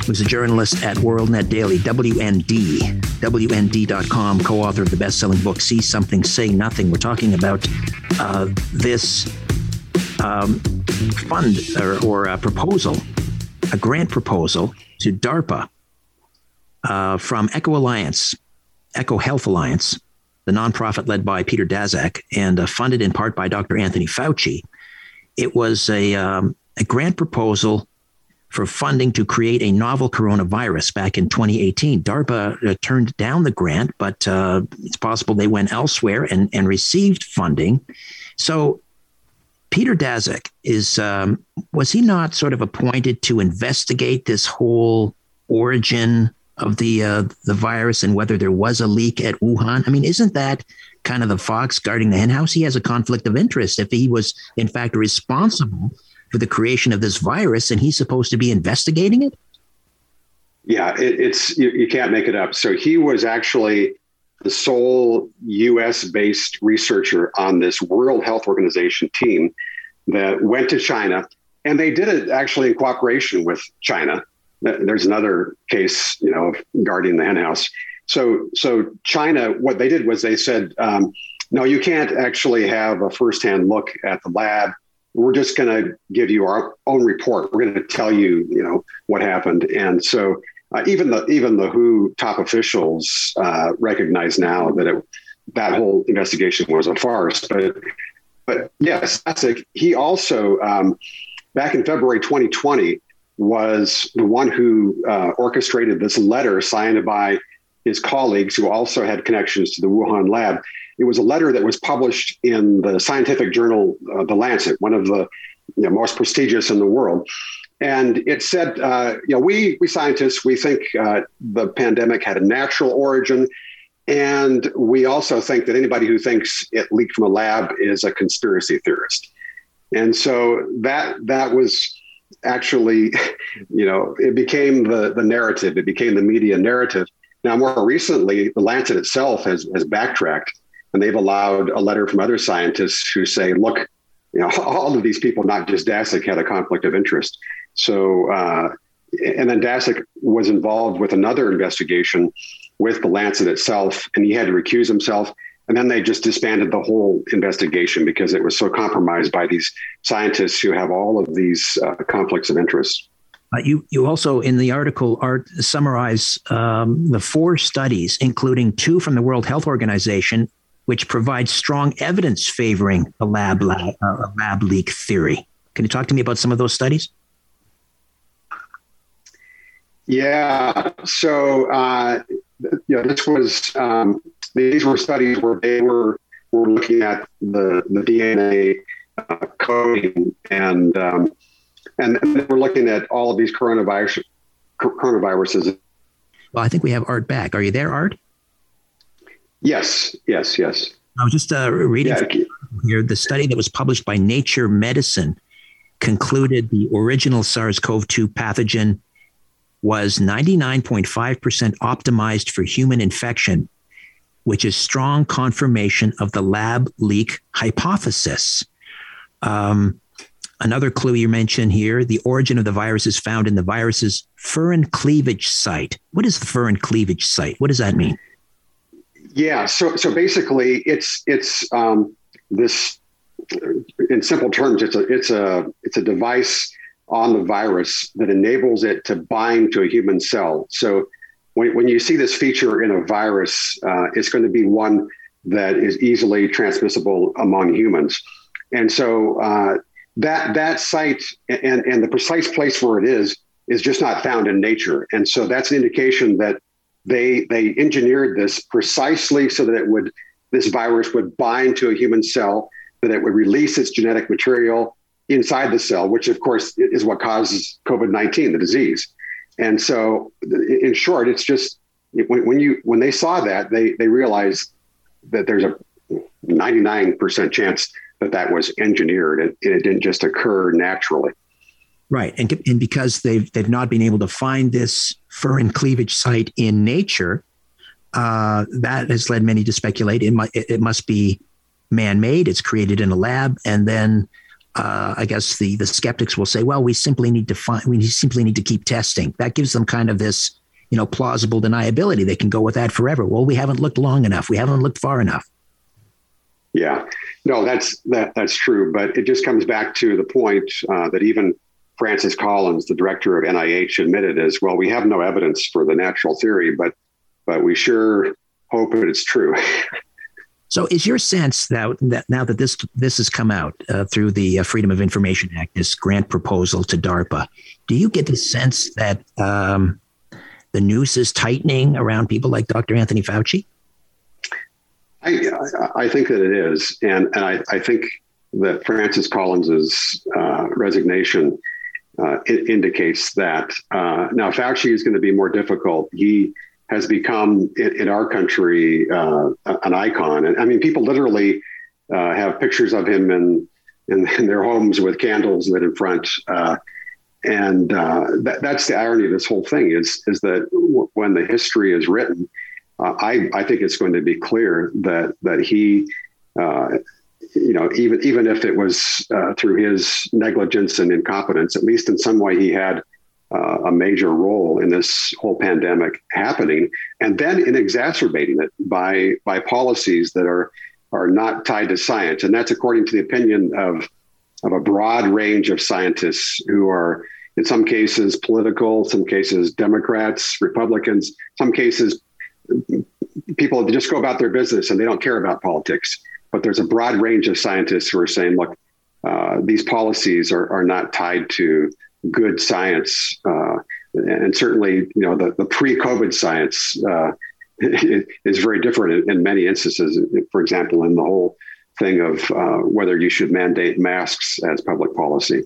who's a journalist at WorldNet Daily, WND, WND.com, co author of the best selling book, See Something, Say Nothing. We're talking about uh, this um, fund or, or a proposal, a grant proposal to DARPA uh, from Eco Alliance, Eco Health Alliance, the nonprofit led by Peter Daszak and uh, funded in part by Dr. Anthony Fauci. It was a, um, a grant proposal for funding to create a novel coronavirus back in 2018. DARPA uh, turned down the grant, but uh, it's possible they went elsewhere and, and received funding. So, Peter Daszak is um, was he not sort of appointed to investigate this whole origin of the uh, the virus and whether there was a leak at Wuhan? I mean, isn't that kind of the fox guarding the henhouse? He has a conflict of interest if he was in fact responsible for the creation of this virus, and he's supposed to be investigating it? Yeah, it, it's you, you can't make it up. So he was actually the sole U.S. based researcher on this World Health Organization team that went to China, and they did it actually in cooperation with China. There's another case, you know, of guarding the henhouse. So, so China, what they did was they said, um, no, you can't actually have a firsthand look at the lab we're just going to give you our own report. We're going to tell you, you know, what happened. And so uh, even the even the WHO top officials uh, recognize now that it, that whole investigation was a farce. But but yes, that's a, he also um, back in February 2020 was the one who uh, orchestrated this letter signed by his colleagues who also had connections to the Wuhan lab it was a letter that was published in the scientific journal, uh, The Lancet, one of the you know, most prestigious in the world. And it said, uh, you know, we, we scientists, we think uh, the pandemic had a natural origin. And we also think that anybody who thinks it leaked from a lab is a conspiracy theorist. And so that that was actually, you know, it became the, the narrative, it became the media narrative. Now, more recently, the Lancet itself has, has backtracked and they've allowed a letter from other scientists who say, look, you know, all of these people, not just Daszak, had a conflict of interest. So, uh, and then Daszak was involved with another investigation with the Lancet itself, and he had to recuse himself. And then they just disbanded the whole investigation because it was so compromised by these scientists who have all of these uh, conflicts of interest. Uh, you, you also in the article art summarize um, the four studies, including two from the World Health Organization which provides strong evidence favoring a lab, lab, uh, lab leak theory. Can you talk to me about some of those studies? Yeah. So, uh, you know, this was um, these were studies where they were were looking at the the DNA uh, coding and um, and we're looking at all of these coronavirus coronaviruses. Well, I think we have Art back. Are you there, Art? Yes, yes, yes. I was just uh, reading yeah. here the study that was published by Nature Medicine concluded the original SARS CoV 2 pathogen was 99.5% optimized for human infection, which is strong confirmation of the lab leak hypothesis. Um, another clue you mentioned here the origin of the virus is found in the virus's furin cleavage site. What is the furin cleavage site? What does that mean? Yeah. So so basically, it's it's um, this. In simple terms, it's a it's a it's a device on the virus that enables it to bind to a human cell. So when, when you see this feature in a virus, uh, it's going to be one that is easily transmissible among humans. And so uh, that that site and, and the precise place where it is is just not found in nature. And so that's an indication that they they engineered this precisely so that it would this virus would bind to a human cell, that it would release its genetic material inside the cell, which of course is what causes COVID nineteen, the disease. And so, in short, it's just when, when you when they saw that, they they realized that there's a 99% chance that that was engineered and it didn't just occur naturally. Right, and and because they've they've not been able to find this furin cleavage site in nature, uh, that has led many to speculate it, it must be man-made. It's created in a lab, and then uh, I guess the the skeptics will say, well, we simply need to find we simply need to keep testing. That gives them kind of this you know plausible deniability. They can go with that forever. Well, we haven't looked long enough. We haven't looked far enough. Yeah, no, that's that that's true, but it just comes back to the point uh, that even Francis Collins, the director of NIH, admitted as well. We have no evidence for the natural theory, but but we sure hope it's true. So, is your sense that, that now that this this has come out uh, through the uh, Freedom of Information Act, this grant proposal to DARPA, do you get the sense that um, the noose is tightening around people like Dr. Anthony Fauci? I, I think that it is, and and I, I think that Francis Collins's uh, resignation uh, indicates that. Uh, now, Fauci is going to be more difficult. He has become in, in our country uh, an icon. And I mean, people literally uh, have pictures of him in, in, in their homes with candles lit in front. Uh, and uh, that, that's the irony of this whole thing is is that w- when the history is written, uh, I, I think it's going to be clear that that he, uh, you know, even even if it was through his negligence and incompetence, at least in some way he had uh, a major role in this whole pandemic happening, and then in exacerbating it by by policies that are are not tied to science, and that's according to the opinion of of a broad range of scientists who are in some cases political, some cases Democrats, Republicans, some cases people just go about their business and they don't care about politics. But there's a broad range of scientists who are saying, look, uh, these policies are, are not tied to good science, uh, and certainly you know the, the pre-COVID science uh, is very different in, in, many instances. For example, in the whole thing of uh, whether you should mandate masks as public policy.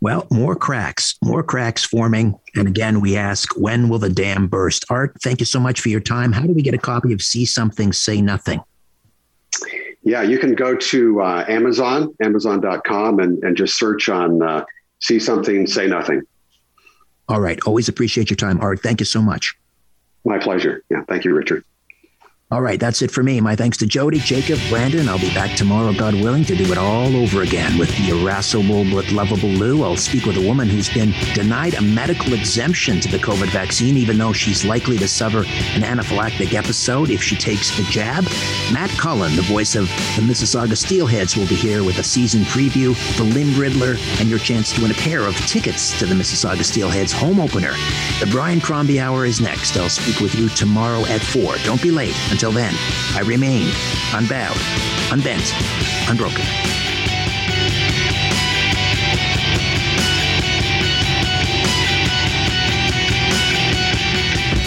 Well, more cracks, more cracks forming. And again, we ask, when will the dam burst? Art, thank you so much for your time. How do we get a copy of See Something, Say Nothing? Yeah, you can go to uh, Amazon, amazon.com, and, and just search on uh, see something, say nothing. All right. Always appreciate your time, Art. Thank you so much. My pleasure. Yeah. Thank you, Richard. All right, that's it for me. My thanks to Jody, Jacob, Brandon. I'll be back tomorrow, God willing, to do it all over again with the irascible but lovable Lou. I'll speak with a woman who's been denied a medical exemption to the COVID vaccine, even though she's likely to suffer an anaphylactic episode if she takes the jab. Matt Cullen, the voice of the Mississauga Steelheads, will be here with a season preview for Lynn Riddler and your chance to win a pair of tickets to the Mississauga Steelheads home opener. The Brian Crombie Hour is next. I'll speak with you tomorrow at 4. Don't be late. Until then, I remain unbowed, unbent, unbroken.